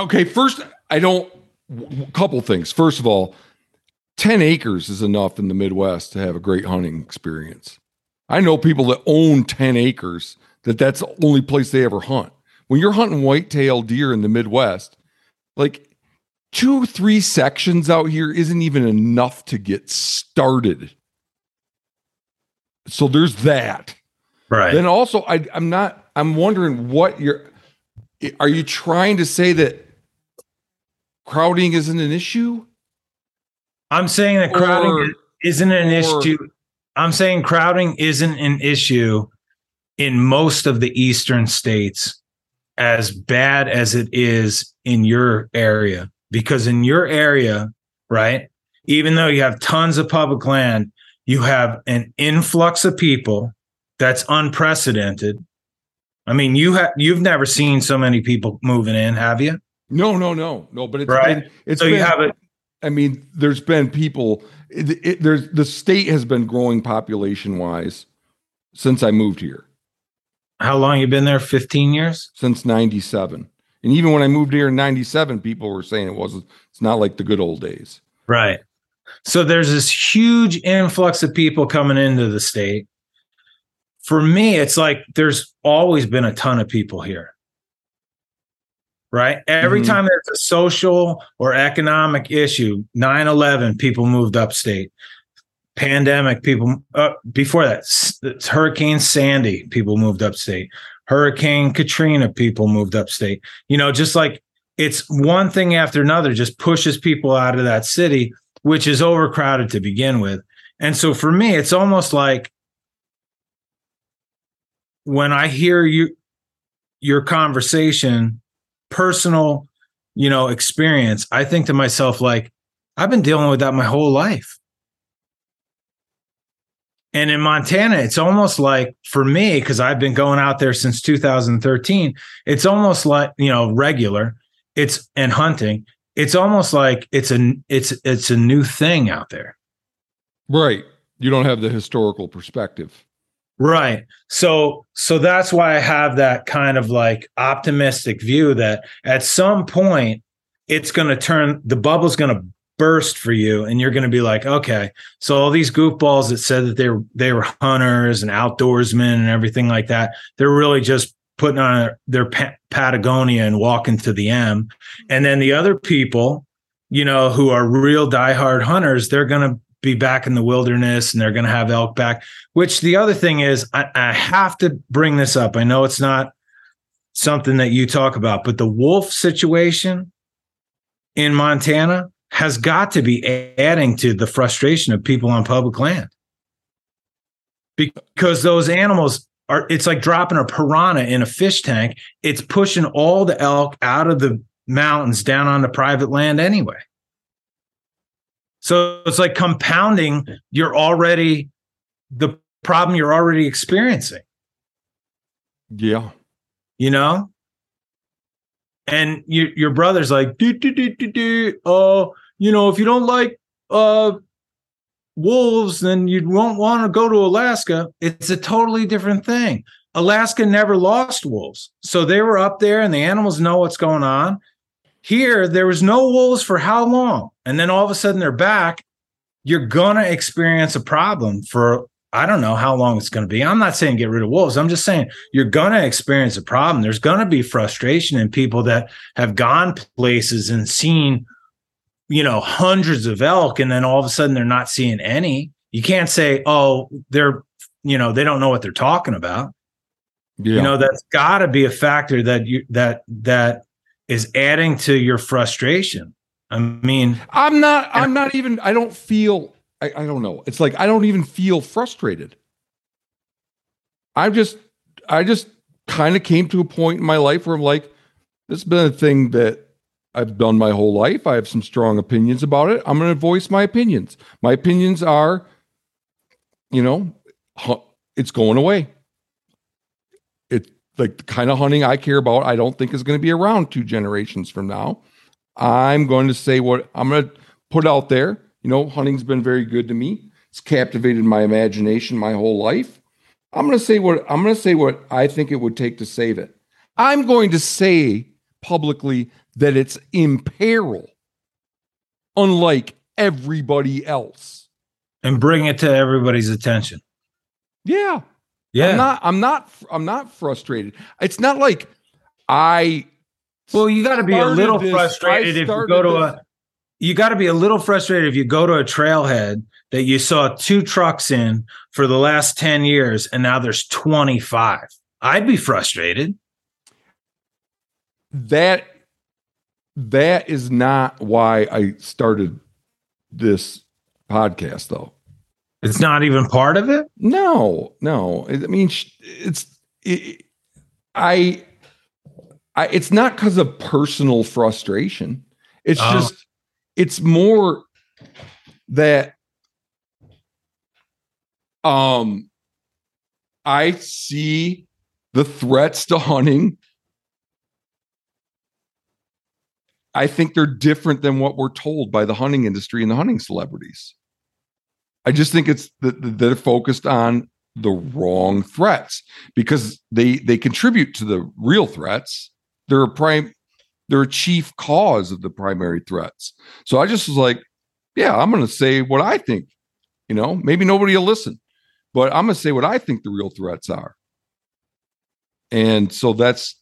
okay. First, I don't. Couple things. First of all, ten acres is enough in the Midwest to have a great hunting experience. I know people that own ten acres that that's the only place they ever hunt. When you're hunting whitetail deer in the Midwest, like two, three sections out here isn't even enough to get started. So there's that. Right. Then also, I, I'm not. I'm wondering what you're. Are you trying to say that crowding isn't an issue? I'm saying that crowding Or- isn't an or- issue. I'm saying crowding isn't an issue in most of the eastern states as bad as it is in your area. Because in your area, right, even though you have tons of public land, you have an influx of people that's unprecedented. I mean, you have you've never seen so many people moving in, have you? No, no, no, no. But it's Right. been, it's So been, you have it. I mean, there's been people. It, it, there's the state has been growing population wise since I moved here How long you been there? 15 years? since '97, And even when I moved here in 97, people were saying it wasn't, it's not like the good old days. Right. So there's this huge influx of people coming into the state. For me, it's like there's always been a ton of people here. Right. Every mm-hmm. time there's a social or economic issue, 9 11, people moved upstate. Pandemic, people, uh, before that, Hurricane Sandy, people moved upstate. Hurricane Katrina, people moved upstate. You know, just like it's one thing after another, just pushes people out of that city, which is overcrowded to begin with. And so for me, it's almost like when I hear you your conversation, personal, you know, experience, I think to myself, like, I've been dealing with that my whole life. And in Montana, it's almost like for me, because I've been going out there since 2013, it's almost like, you know, regular. It's and hunting. It's almost like it's a it's it's a new thing out there. Right. You don't have the historical perspective. Right. So so that's why I have that kind of like optimistic view that at some point it's going to turn the bubble's going to burst for you and you're going to be like okay so all these goofballs that said that they were they were hunters and outdoorsmen and everything like that they're really just putting on their pa- patagonia and walking to the m and then the other people you know who are real diehard hunters they're going to be back in the wilderness and they're going to have elk back which the other thing is I, I have to bring this up. I know it's not something that you talk about but the wolf situation in montana has got to be adding to the frustration of people on public land. Because those animals are it's like dropping a piranha in a fish tank. It's pushing all the elk out of the mountains down onto private land anyway so it's like compounding you're already the problem you're already experiencing yeah you know and you, your brother's like do do do do do oh you know, if you don't like uh, wolves, then you won't want to go to Alaska. It's a totally different thing. Alaska never lost wolves. So they were up there and the animals know what's going on. Here, there was no wolves for how long? And then all of a sudden they're back. You're going to experience a problem for, I don't know how long it's going to be. I'm not saying get rid of wolves. I'm just saying you're going to experience a problem. There's going to be frustration in people that have gone places and seen you know, hundreds of elk and then all of a sudden they're not seeing any. You can't say, oh, they're, you know, they don't know what they're talking about. Yeah. You know, that's got to be a factor that you that that is adding to your frustration. I mean, I'm not I'm not even I don't feel I, I don't know. It's like I don't even feel frustrated. I'm just I just kind of came to a point in my life where I'm like, this has been a thing that I've done my whole life. I have some strong opinions about it. I'm going to voice my opinions. My opinions are, you know, it's going away. Like the kind of hunting I care about, I don't think is going to be around two generations from now. I'm going to say what I'm going to put out there. You know, hunting's been very good to me. It's captivated my imagination my whole life. I'm going to say what I'm going to say what I think it would take to save it. I'm going to say publicly that it's in peril, unlike everybody else. And bring it to everybody's attention. Yeah. Yeah. I'm not I'm not I'm not frustrated. It's not like I Well, you got to be a little this, frustrated if you go to this. a you got to be a little frustrated if you go to a trailhead that you saw two trucks in for the last 10 years and now there's 25. I'd be frustrated. That that is not why I started this podcast, though. It's not even part of it. No, no. I mean, it's it, I, I. It's not because of personal frustration. It's oh. just. It's more that. Um, I see the threats to hunting I think they're different than what we're told by the hunting industry and the hunting celebrities. I just think it's that they're focused on the wrong threats because they they contribute to the real threats. They're a prime they're a chief cause of the primary threats. So I just was like, yeah, I'm going to say what I think. You know, maybe nobody will listen, but I'm going to say what I think the real threats are. And so that's,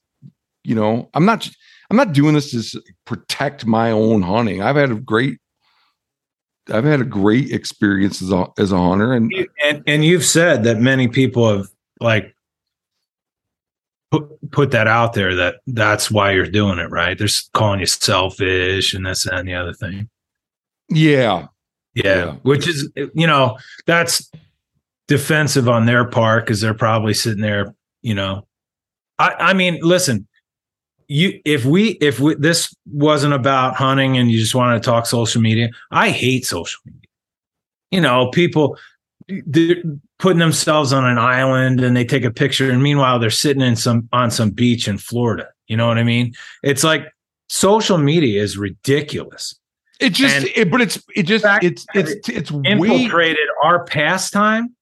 you know, I'm not, I'm not doing this to protect my own hunting. I've had a great, I've had a great experience as a, as a hunter, and and and you've said that many people have like put put that out there that that's why you're doing it, right? They're calling you selfish and this and the other thing. Yeah. yeah, yeah, which is you know that's defensive on their part because they're probably sitting there, you know. I I mean, listen, you if we if we this wasn't about hunting and you just wanted to talk social media, I hate social media. You know, people they're putting themselves on an island and they take a picture and meanwhile they're sitting in some on some beach in Florida. You know what I mean? It's like social media is ridiculous. It just it, but it's it just it's it's it's, it's infiltrated way, our pastime.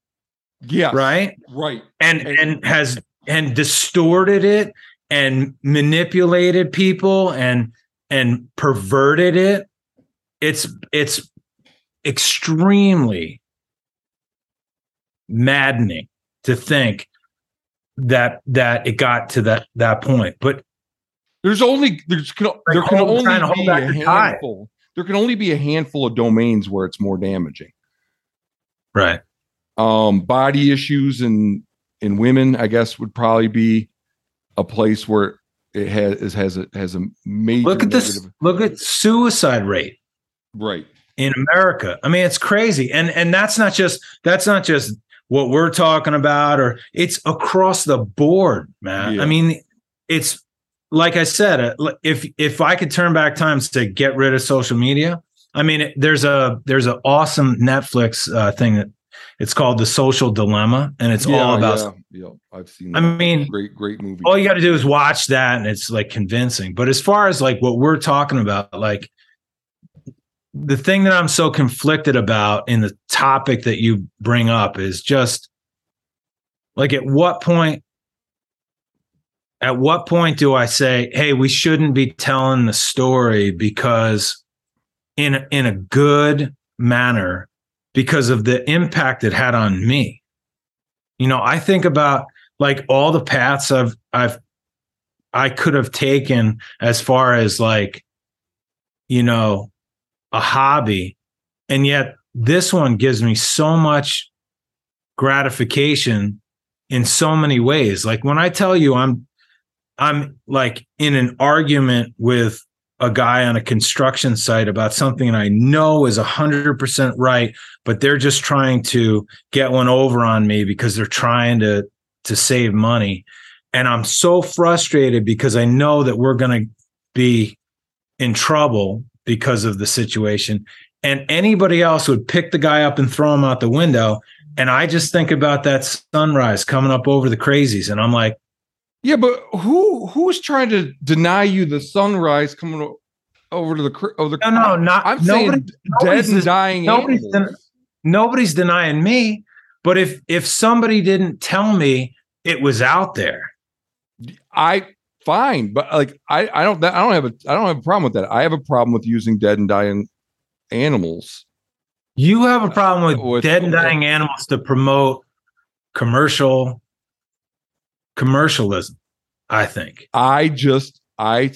Yeah. Right? Right. And, and and has and distorted it and manipulated people and and perverted it. It's it's extremely maddening to think that that it got to that that point. But there's only there's there can only be a handful. There can only be a handful of domains where it's more damaging. Right. Um, body issues and in women, I guess, would probably be a place where it has has a has a major. Look at negative. this. Look at suicide rate. Right in America. I mean, it's crazy, and and that's not just that's not just what we're talking about, or it's across the board, man. Yeah. I mean, it's like I said, uh, if if I could turn back time to get rid of social media, I mean, there's a there's an awesome Netflix uh, thing that it's called The Social Dilemma, and it's yeah, all about. Yeah, yeah, I've seen. That. I mean, great, great movie. All you got to do is watch that, and it's like convincing. But as far as like what we're talking about, like the thing that I'm so conflicted about in the topic that you bring up is just like at what point at what point do I say, "Hey, we shouldn't be telling the story because in in a good manner because of the impact it had on me." You know, I think about like all the paths I've I've I could have taken as far as like you know, a hobby. And yet this one gives me so much gratification in so many ways. Like when I tell you I'm I'm like in an argument with a guy on a construction site about something I know is 100% right, but they're just trying to get one over on me because they're trying to to save money. And I'm so frustrated because I know that we're going to be in trouble because of the situation. And anybody else would pick the guy up and throw him out the window. And I just think about that sunrise coming up over the crazies. And I'm like, yeah, but who who's trying to deny you the sunrise coming over to the over the no no not I'm nobody, saying dead and dying nobody's, den- nobody's denying me but if if somebody didn't tell me it was out there I fine. But like I, I don't I don't have a I don't have a problem with that. I have a problem with using dead and dying animals. You have a problem with, with dead and dying animals to promote commercial commercialism, I think. I just I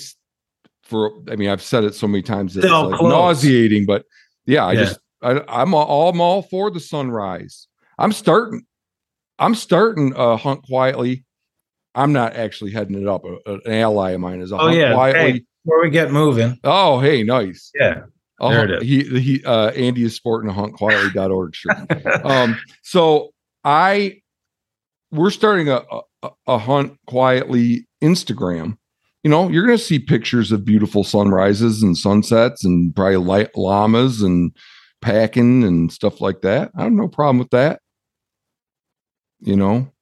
for I mean I've said it so many times it's like nauseating, but yeah, I yeah. just I, I'm all, I'm all for the sunrise. I'm starting I'm starting uh hunt quietly I'm not actually heading it up. An ally of mine is. Oh yeah, quietly. Hey, before we get moving. Oh hey, nice. Yeah, I'll there it is. He he. Uh, Andy is sporting a huntquietly.org shirt. um, so I, we're starting a, a, a hunt quietly Instagram. You know, you're going to see pictures of beautiful sunrises and sunsets, and probably light llamas and packing and stuff like that. I have no problem with that. You know,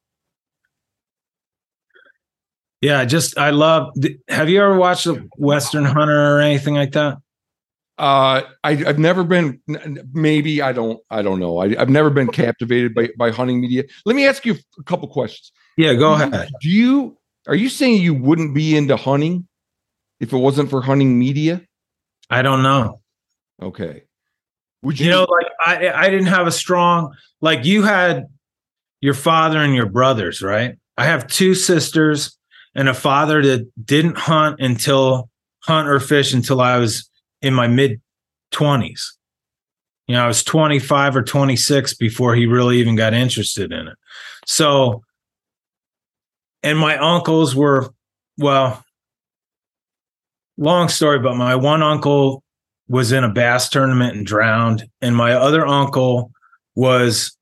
yeah, just I love. Have you ever watched a Western Hunter or anything like that? Uh, I, have never been. Maybe I don't. I don't know. I, have never been captivated by by hunting media. Let me ask you a couple questions. Yeah, go ahead. Do you are you saying you wouldn't be into hunting? if it wasn't for hunting media? I don't know. Okay. Would you, You know, like I I didn't have a strong like you had your father and your brothers, right? I have two sisters and a father that didn't hunt until hunt or fish until I was in my mid 20s. You know, I was 25 or 26 before he really even got interested in it. So, and my uncles were, well, long story, but my one uncle was in a bass tournament and drowned, and my other uncle was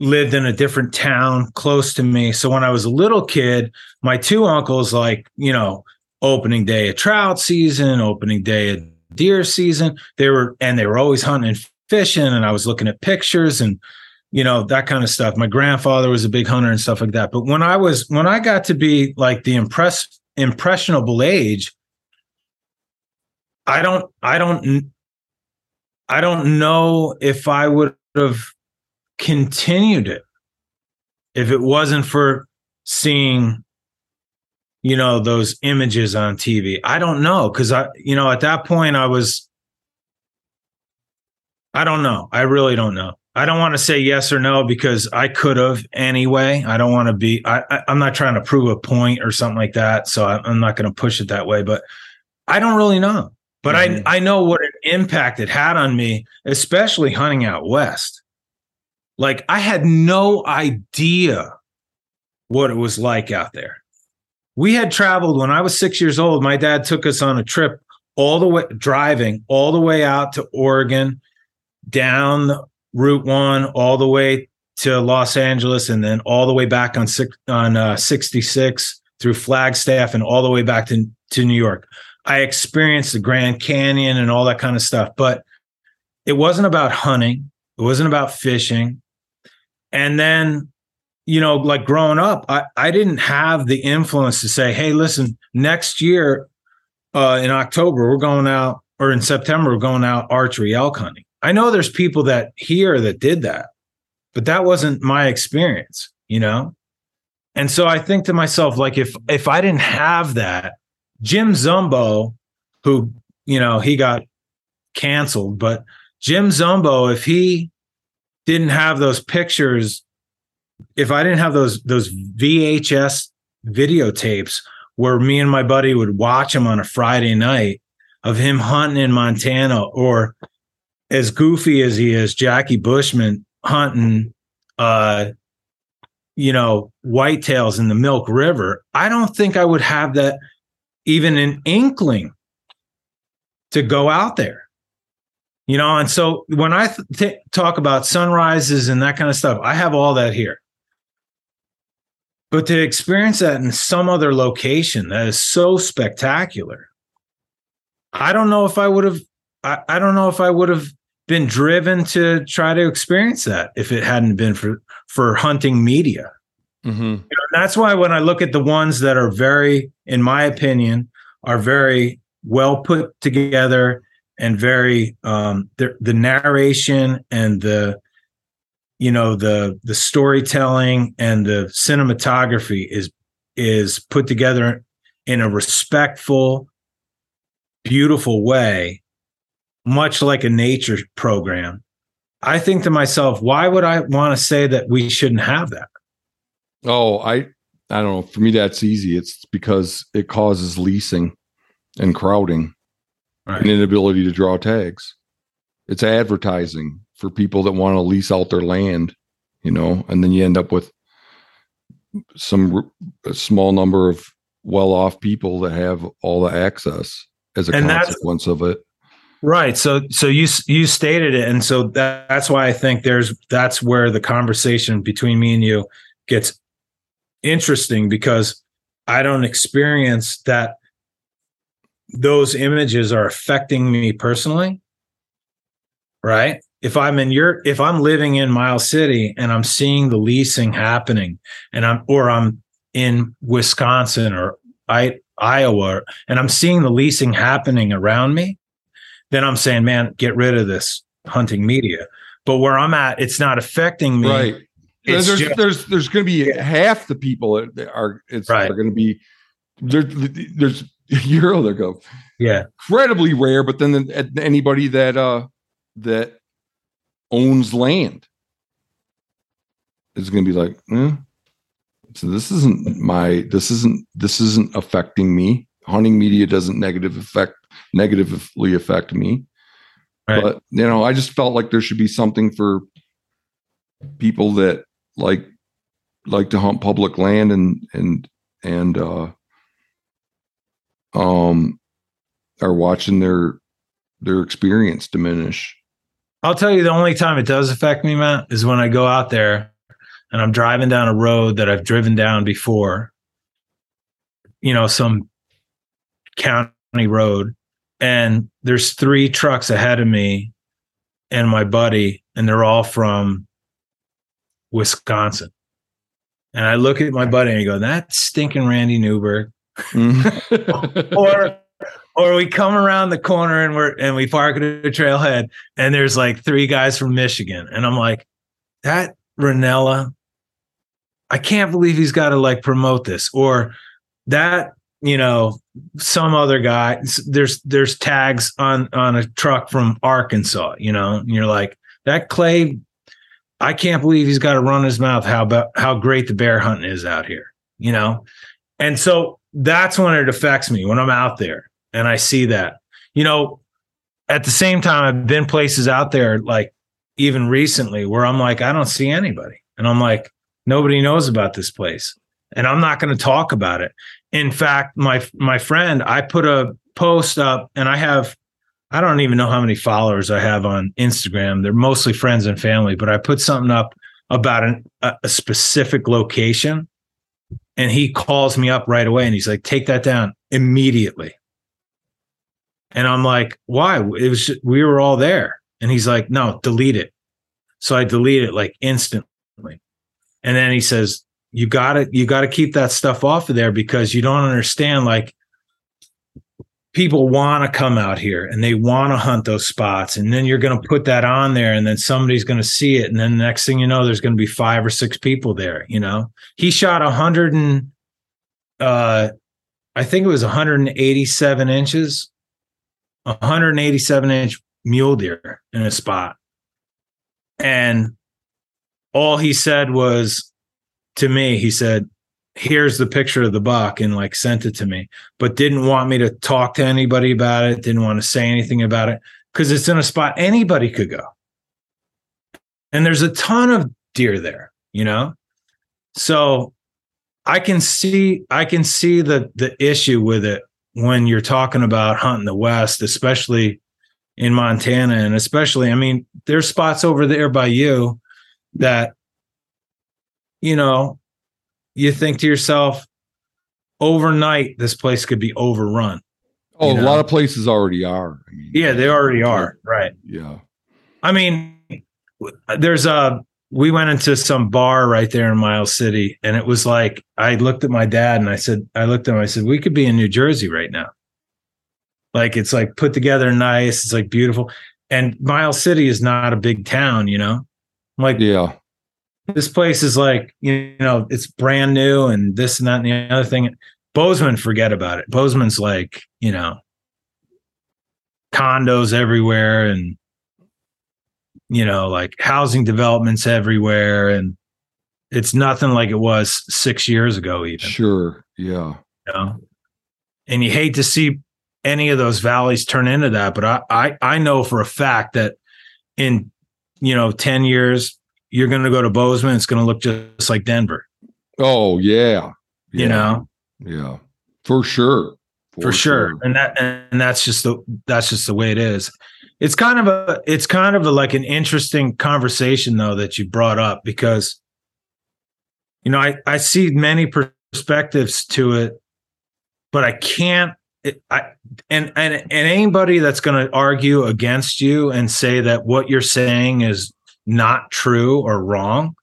lived in a different town close to me. So when I was a little kid, my two uncles, like, you know, opening day of trout season, opening day of deer season, they were, and they were always hunting and fishing. And I was looking at pictures and, you know, that kind of stuff. My grandfather was a big hunter and stuff like that. But when I was, when I got to be like the impress, impressionable age, I don't, I don't, I don't know if I would have continued it if it wasn't for seeing you know those images on TV. I don't know cuz I you know at that point I was I don't know. I really don't know. I don't want to say yes or no because I could have anyway. I don't want to be I, I I'm not trying to prove a point or something like that, so I, I'm not going to push it that way, but I don't really know. But Mhm. I I know what an impact it had on me, especially hunting out west. Like I had no idea what it was like out there. We had traveled when I was six years old. My dad took us on a trip all the way driving all the way out to Oregon, down Route One, all the way to Los Angeles, and then all the way back on six on uh, 66 through Flagstaff and all the way back to, to New York. I experienced the Grand Canyon and all that kind of stuff, but it wasn't about hunting. It wasn't about fishing. And then, you know, like growing up, I, I didn't have the influence to say, hey, listen, next year uh, in October, we're going out, or in September, we're going out archery elk hunting. I know there's people that here that did that, but that wasn't my experience, you know? And so I think to myself, like, if if I didn't have that, Jim Zumbo, who, you know, he got canceled, but Jim Zumbo, if he didn't have those pictures, if I didn't have those those VHS videotapes where me and my buddy would watch him on a Friday night of him hunting in Montana, or as goofy as he is, Jackie Bushman hunting, uh, you know, whitetails in the Milk River. I don't think I would have that even an inkling to go out there you know and so when i th- t- talk about sunrises and that kind of stuff i have all that here but to experience that in some other location that is so spectacular i don't know if i would have I, I don't know if i would have been driven to try to experience that if it hadn't been for for hunting media Mhm. you know, that's why when I look at the ones that are very, in my opinion, are very well put together and very um the, the narration and the you know the the storytelling and the cinematography is is put together in a respectful beautiful way much like a nature program i think to myself why would i want to say that we shouldn't have that Oh, I I don't know. For me, that's easy. It's because it causes leasing and crowding Right. and inability to draw tags. It's advertising for people that want to lease out their land, you know, and then you end up with some small number of well-off people that have all the access as a And consequence of it. Right. So so you you stated it, and so that, that's why I think there's that's where the conversation between me and you gets interesting because I don't experience that those images are affecting me personally. Right. If I'm in your if I'm living in Miles City and I'm seeing the leasing happening and I'm or I'm in Wisconsin or I Iowa and I'm seeing the leasing happening around me, then I'm saying, man, get rid of this hunting media. But where I'm at, it's not affecting me. Right. It's there's just- there's there's going to be half the people that are it's Right. are going to be there. There's Euro their go. Yeah. Incredibly rare, but then the, anybody that uh that owns land is going to be like, eh, so this isn't my this isn't this isn't affecting me. Hunting media doesn't negative affect negatively affect me. Right. But you know, I just felt like there should be something for people that like like to hunt public land and and and uh um are watching their their experience diminish. I'll tell you the only time it does affect me, Matt, is when I go out there and I'm driving down a road that I've driven down before. You know, some county road and there's three trucks ahead of me and my buddy and they're all from Wisconsin. And I look at my buddy and I go, "That's stinking Randy Newberg." Mm-hmm. or or we come around the corner and we're and we park at a trailhead and there's like three guys from Michigan and I'm like that Rinella I can't believe he's got to like promote this or that you know some other guy there's there's tags on on a truck from Arkansas you know and you're like that clay I can't believe he's got to run his mouth how about how great the bear hunting is out here, you know? And so that's when it affects me when I'm out there and I see that. You know, at the same time, I've been places out there like even recently where I'm like, I don't see anybody. And I'm like, nobody knows about this place. And I'm not going to talk about it. In fact, my my friend, I put a post up and I have I don't even know how many followers I have on Instagram. They're mostly friends and family, but I put something up about an, a, a specific location and he calls me up right away and he's like, take that down immediately. And I'm like, why? It was just, we were all there. And he's like, no, delete it. So I delete it like instantly. And then he says, you gotta, you gotta keep that stuff off of there because you don't understand. Like people want to come out here and they want to hunt those spots and then you're going to put that on there and then somebody's going to see it and then the next thing you know there's going to be five or six people there you know he shot a 100 and uh i think it was 187 inches 187 inch mule deer in a spot and all he said was to me he said here's the picture of the buck and like sent it to me, but didn't want me to talk to anybody about it, didn't want to say anything about it because it's in a spot anybody could go. And there's a ton of deer there, you know? So I can see I can see the the issue with it when you're talking about hunting the west, especially in Montana and especially I mean there's spots over there by you that you know you think to yourself, overnight, this place could be overrun. Oh, know? a lot of places already are. I mean, yeah, they already are. Right. Yeah. I mean, there's a, we went into some bar right there in Miles City, and it was like, I looked at my dad and I said, I looked at him, I said, we could be in New Jersey right now. Like, it's like put together nice, it's like beautiful. And Miles City is not a big town, you know? I'm like, yeah this place is like you know it's brand new and this and that and the other thing. Bozeman forget about it. Bozeman's like you know condos everywhere and you know like housing developments everywhere. And it's nothing like it was six years ago even. Sure. Yeah. You know? and you hate to see any of those valleys turn into that but I, I i know for a fact that in you know 10 years you're going to go to Bozeman. It's going to look just like Denver. Oh yeah, yeah. you know, yeah, for sure, for, for sure. sure. And that and that's just the that's just the way it is. It's kind of a it's kind of a, like an interesting conversation though that you brought up because you know I I see many perspectives to it, but I can't. It, I and and and anybody that's going to argue against you and say that what you're saying is not true or wrong.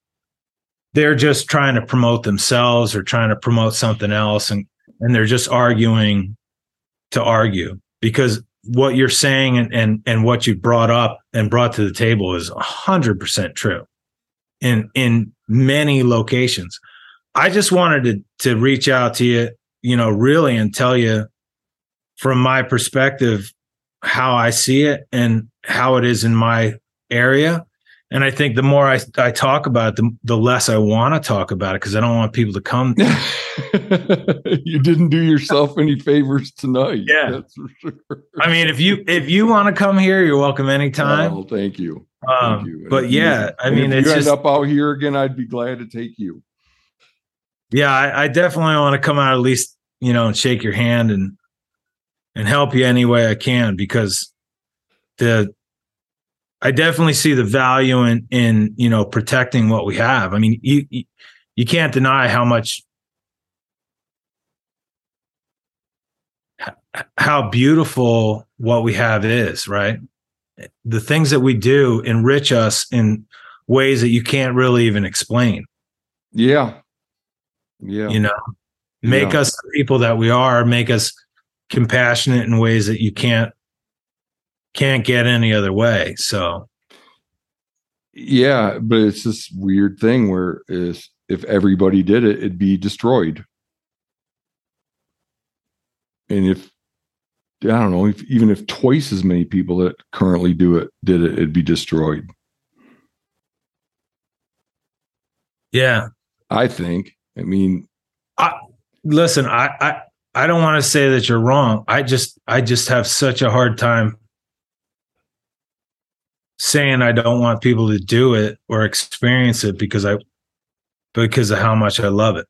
They're just trying to promote themselves or trying to promote something else and and they're just arguing to argue because what you're saying and and, and what you brought up and brought to the table is 100% true in in many locations. I just wanted to to reach out to you, you know, really and tell you from my perspective how I see it and how it is in my area. And I think the more I, I talk about it, the, the less I want to talk about it because I don't want people to come. you didn't do yourself any favors tonight. Yeah. That's for sure. I mean, if you if you want to come here, you're welcome anytime. Oh, thank you. Um, thank you. But yeah, I mean, if you end up out here again, I'd be glad to take you. Yeah, I, I definitely want to come out at least, you know, and shake your hand and and help you any way I can because the I definitely see the value in in you know protecting what we have. I mean, you you can't deny how much how beautiful what we have is, right? The things that we do enrich us in ways that you can't really even explain. Yeah. Yeah. You know, make yeah. us the people that we are, make us compassionate in ways that you can't can't get any other way. So yeah, but it's this weird thing where is if everybody did it, it'd be destroyed. And if I don't know, if, even if twice as many people that currently do it did it, it'd be destroyed. Yeah, I think. I mean, I, listen, I, I I don't want to say that you're wrong. I just I just have such a hard time saying I don't want people to do it or experience it because I because of how much I love it.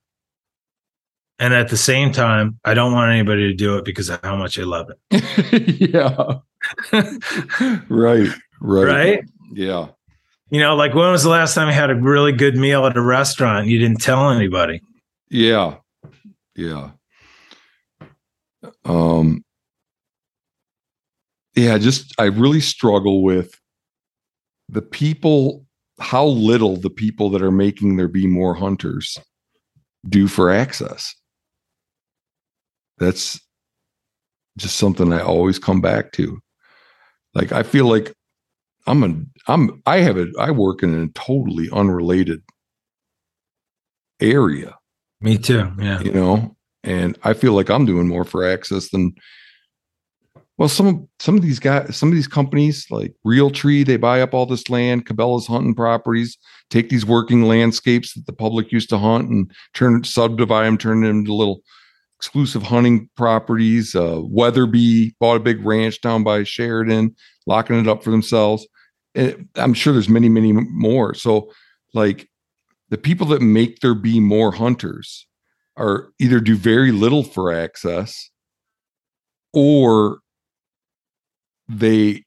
And at the same time, I don't want anybody to do it because of how much I love it. yeah. right. Right. Right. Yeah. You know, like when was the last time you had a really good meal at a restaurant and you didn't tell anybody? Yeah. Yeah. Um yeah, just I really struggle with the people how little the people that are making there be more hunters do for access. That's just something I always come back to. Like I feel like I'm a I'm I have a I work in a totally unrelated area. Me too. Yeah. You know, and I feel like I'm doing more for access than well, some some of these guys, some of these companies like Realtree, they buy up all this land, Cabela's hunting properties, take these working landscapes that the public used to hunt and turn subdivide them, turn them into little exclusive hunting properties. Uh, Weatherby bought a big ranch down by Sheridan, locking it up for themselves. And I'm sure there's many, many more. So, like the people that make there be more hunters are either do very little for access or they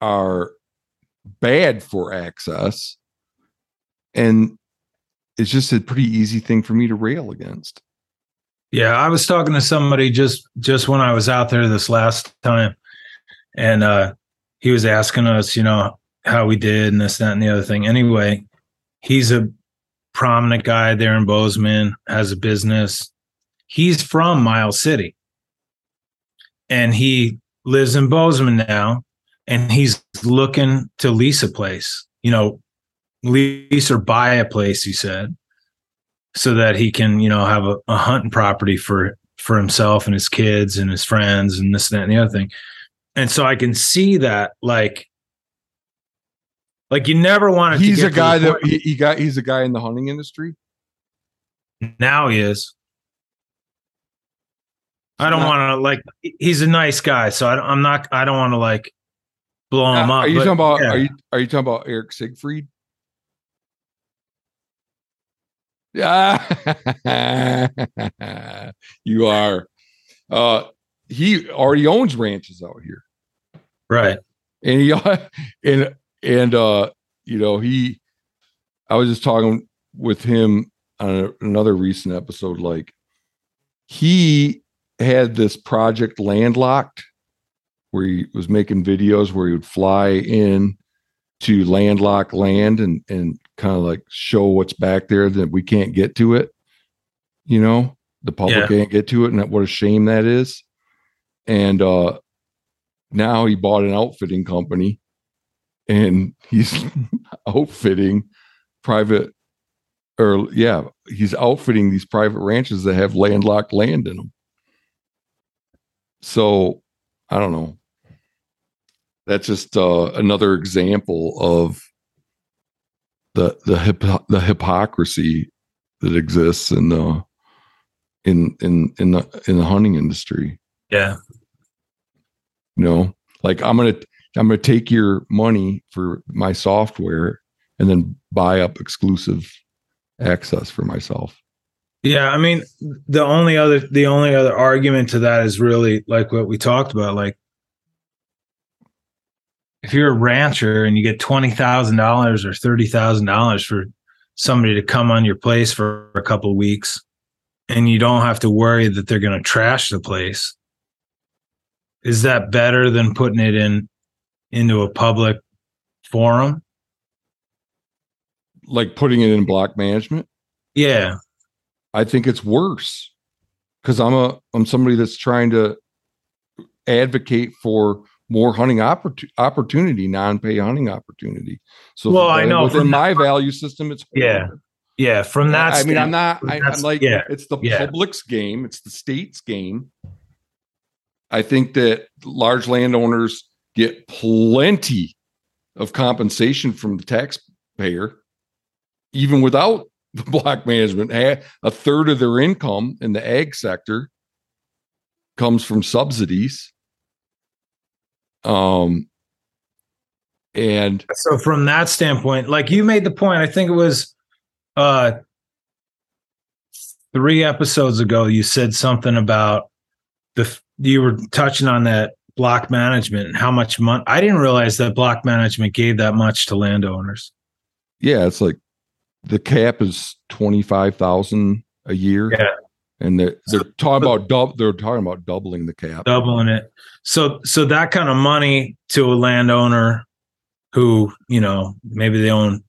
are bad for access and it's just a pretty easy thing for me to rail against. Yeah i was talking to somebody just just when i was out there this last time and uh he was asking us you know how we did and this that and the other thing. Anyway he's a prominent guy there in bozeman has a business. He's from miles city. And he lives in Bozeman now, and he's looking to lease a place. You know, lease or buy a place. He said, so that he can, you know, have a, a hunting property for for himself and his kids and his friends and this and that and the other thing. And so I can see that, like, like you never want to. He's a guy that he, he got. He's a guy in the hunting industry. Now he is. I don't want to like. He's a nice guy, so I, am not. I don't want to like blow him uh, up. Are you but, talking about? Yeah. Are you are you talking about Eric Siegfried? Yeah, you are. Uh, he already owns ranches out here, right? And he and and uh, you know he. I was just talking with him on a, another recent episode. Like he had this project landlocked where he was making videos where he would fly in to landlock land and and kind of like show what's back there that we can't get to it. You know the public yeah. can't get to it and what a shame that is. And uh now he bought an outfitting company and he's outfitting private or yeah he's outfitting these private ranches that have landlocked land in them so I don't know. That's just uh, another example of the the hip, the hypocrisy that exists in the in in in the in the hunting industry. Yeah. You know, like I'm gonna I'm gonna take your money for my software and then buy up exclusive access for myself. Yeah, I mean, the only other the only other argument to that is really like what we talked about. Like, if you're a rancher and you get twenty thousand dollars or thirty thousand dollars for somebody to come on your place for a couple weeks, and you don't have to worry that they're going to trash the place, is that better than putting it in into a public forum? Like putting it in block management? Yeah. I think it's worse because I'm a I'm somebody that's trying to advocate for more hunting oppor- opportunity, non-pay hunting opportunity. So, well, I know within my that, value system, it's yeah, yeah. From that, I mean, I'm not. I, am like, yeah, it's the yeah. public's game. It's the state's game. I think that large landowners get plenty of compensation from the taxpayer, even without the block management. A third of their income in the ag sector comes from subsidies. Um, and so from that standpoint, like you made the point, I think it was uh three episodes ago, you said something about the you were touching on that block management and how much money I didn't realize that block management gave that much to landowners. Yeah, it's like the cap is twenty five thousand a year. Yeah. And they're they're talking about dub they're talking about doubling the cap. Doubling it. So so that kind of money to a landowner who, you know, maybe they own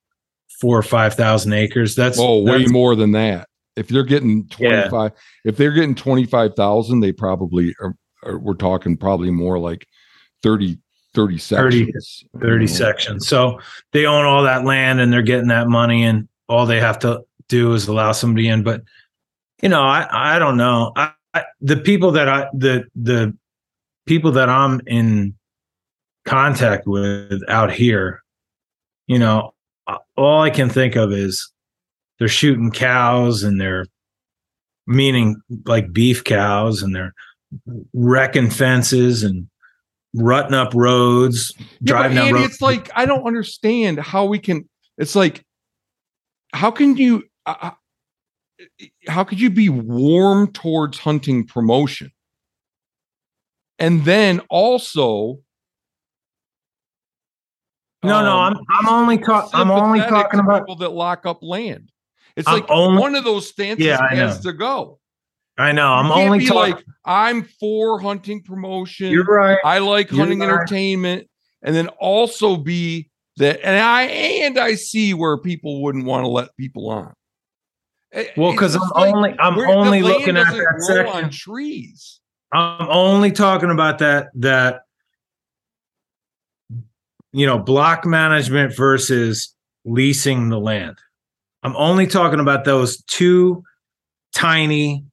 four or five thousand acres. That's oh way that's, more than that. If they're getting twenty five, yeah. if they're getting twenty five thousand, they probably are, are, We're talking probably more like 30, 30 sections. 30, 30 sections. So they own all that land and they're getting that money, and all they have to do is allow somebody in. But you know, I I don't know. I, I the people that I the the people that I'm in contact with out here, you know, all I can think of is they're shooting cows and they're meaning like beef cows and they're wrecking fences and rutting up roads, yeah, driving Andy, roads. It's like I don't understand how we can. It's like how can you uh, how could you be warm towards hunting promotion and then also no, no, I'm I'm only talking. I'm only talking about people that lock up land. It's I'm like only, one of those stances yeah, has to go. I know. I'm only talking. like I'm for hunting promotion. You're right. I like You're hunting right. entertainment, and then also be that. And I and I see where people wouldn't want to let people on. Eh, well, because I'm like only I'm only looking at that section. on trees. I'm only talking about that that you know block management versus leasing the land. I'm only talking about those two tiny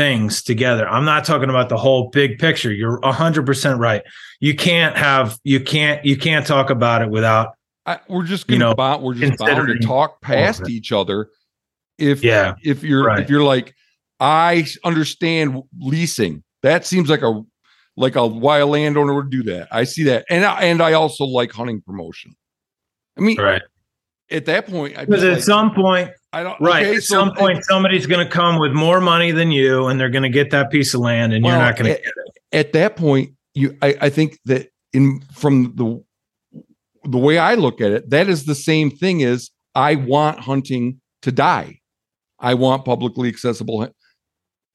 things together. I'm not talking about the whole big picture. You're 100% right. You can't have you can't you can't talk about it without I, we're just gonna know, bound, we're just bound to talk past each other. If yeah. if you're Right. if you're like I understand leasing, that seems like a like a why a landowner would do that. I see that, and I, and I also like hunting promotion. I mean, Right. at that point, Because at some point, I don't right, okay, at so some point somebody's going to come with more money than you and they're going to get that piece of land and Well, you're not going to get it. at that point, you I, I think that in from the the way I look at it, that is the same thing as I want hunting to die. I want publicly accessible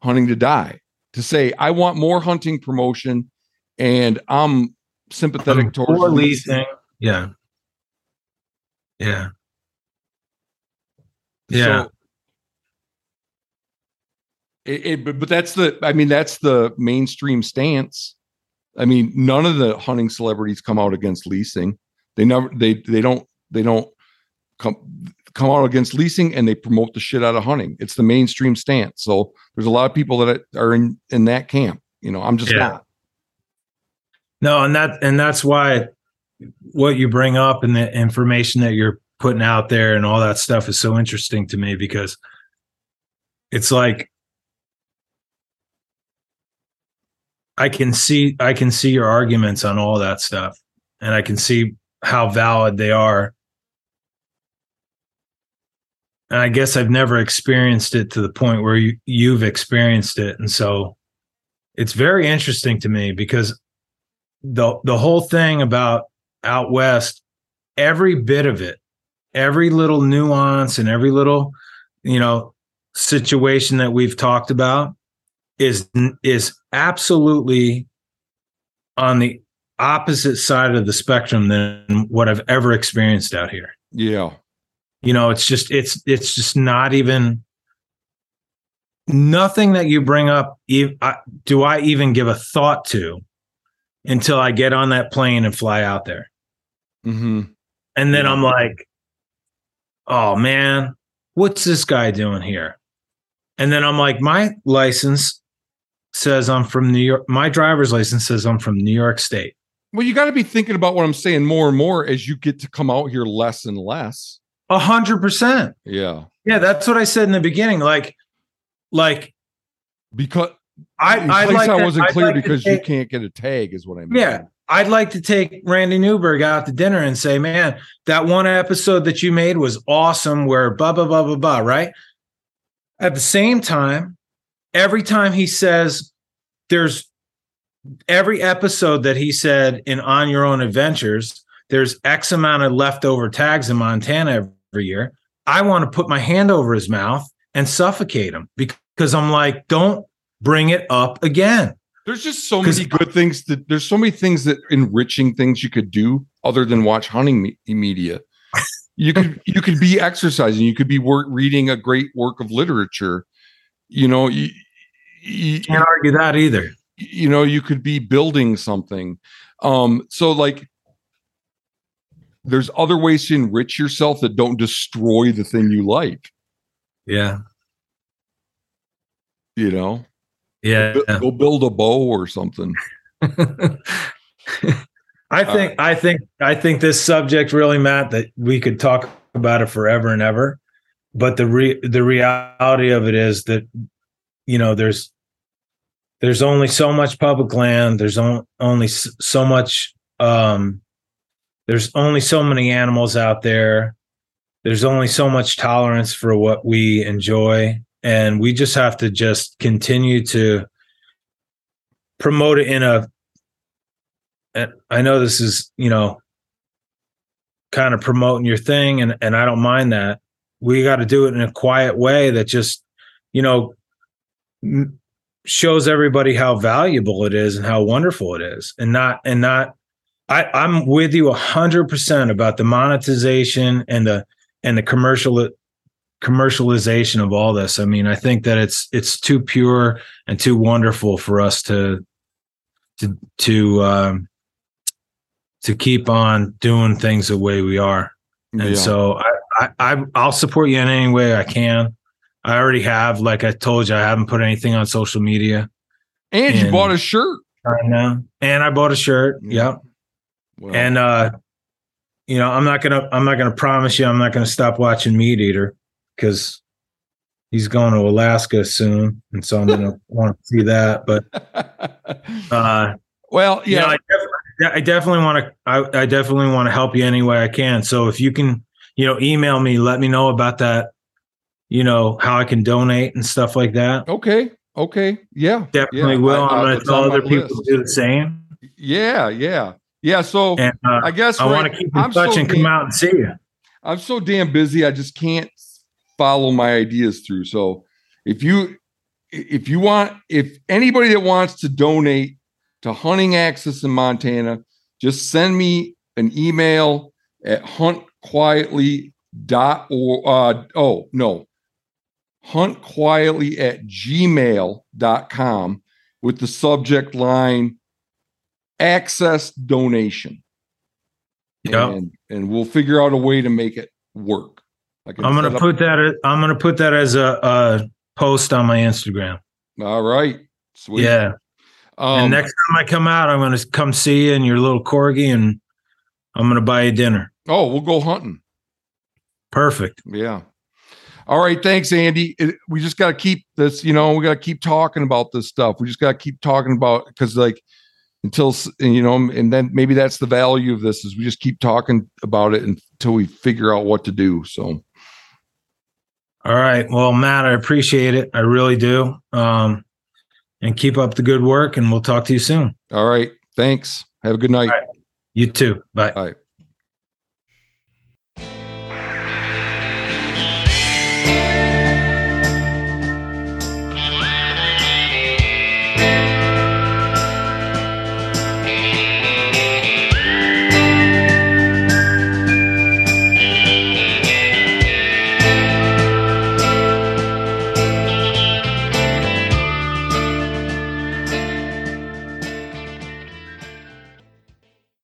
hunting to die. To say I want more hunting promotion, and I'm sympathetic towards for leasing. leasing. Yeah. Yeah. Yeah. So, it, it- but, but that's the I mean that's the mainstream stance. I mean, none of the hunting celebrities come out against leasing. They never they they don't they don't come come out against leasing and they promote the shit out of hunting. It's the mainstream stance. So there's a lot of people that are in in that camp. You know, I'm just Yeah. not. No, and that and that's why what you bring up and the information that you're putting out there and all that stuff is so interesting to me because it's like I can see I can see your arguments on all that stuff and I can see how valid they are. And I guess I've never experienced it to the point where you, you've experienced it and so it's very interesting to me because the the whole thing about out west every bit of it every little nuance and every little you know situation that we've talked about is is absolutely on the opposite side of the spectrum than what I've ever experienced out here. Yeah. You know, it's just it's it's just not even nothing that you bring up do I even give a thought to until I get on that plane and fly out there. Mm-hmm. And then yeah. I'm like, oh man, what's this guy doing here? And then I'm like, my license says I'm from New York. My driver's license says I'm from New York State. Well, you got to be thinking about what I'm saying more and more as you get to come out here less and less. A hundred percent. Yeah. Yeah, that's what I said in the beginning. Like, like because I I, like I wasn't I'd clear like because take, you can't get a tag, is what I mean. Yeah, I'd like to take Randy Newberg out to dinner and say, man, that one episode that you made was awesome. Where blah blah blah blah blah. Right. At the same time, every time he says, "There's every episode that he said in On Your Own Adventures." There's X amount of leftover tags in Montana every year. I want to put my hand over his mouth and suffocate him because I'm like, don't bring it up again. There's just so many good things that there's so many things that enriching things you could do other than watch hunting me- media. You could you could be exercising, you could be work, reading a great work of literature. You know, you, you can't argue that either. You know, you could be building something. Um, so like there's other ways to enrich yourself that don't destroy the thing you like. Yeah. You know? Yeah. Go, go build a bow or something. I think uh, I think I think this subject really, Matt, that we could talk about it forever and ever. But the re- the reality of it is that you know there's there's only so much public land. There's on, only so much. Um, there's only so many animals out there. There's only so much tolerance for what we enjoy, and we just have to just continue to promote it in a I know this is, you know, kind of promoting your thing and and I don't mind that. We got to do it in a quiet way that just, you know, shows everybody how valuable it is and how wonderful it is and not and not I I'm with you a 100% about the monetization and the and the commercial commercialization of all this. I mean, I think that it's it's too pure and too wonderful for us to to to um, to keep on doing things the way we are. And yeah. so I, I I'll support you in any way I can. I already have, like I told you, I haven't put anything on social media. And, you bought a shirt. Right now. And I bought a shirt. Yep. Well, and uh you know, I'm not gonna I'm not gonna promise you I'm not gonna stop watching MeatEater because he's going to Alaska soon, and so I'm going to want to see that. But uh, well, yeah, you know, I, definitely, I, definitely, want to. I, I definitely want to help you any way I can. So if you can, you know, email me, let me know about that. You know how I can donate and stuff like that. Okay. Okay. Yeah. Definitely yeah. will. I, am going to tell other people list. to do the same. Yeah. Yeah. Yeah. So and, uh, I guess I want to keep in I'm touch so and come out and see you. I'm so damn busy. I just can't follow my ideas through. So if you if you want if anybody that wants to donate to hunting access in Montana, just send me an email at huntquietly dot or uh, oh no hunt quietly at gmail.com with the subject line access donation. Yeah. And, and we'll figure out a way to make it work I'm gonna put that. I'm gonna put that as a, a, post on my Instagram. All right, sweet. Yeah. Um, and next time I come out, I'm going to come see you and your little corgi, and I'm going to buy you dinner. oh, we'll go hunting. Perfect. Yeah. All right. Thanks, Andy. It, we just got to keep this, you know, we got to keep talking about this stuff. We just got to keep talking about because, like, until, you know, and then maybe that's the value of this is we just keep talking about it until we figure out what to do. So, All right. Well, Matt, I appreciate it. I really do. Um, and keep up the good work, and we'll talk to you soon. all right. Thanks. Have a good night. Right. You too. Bye. Bye.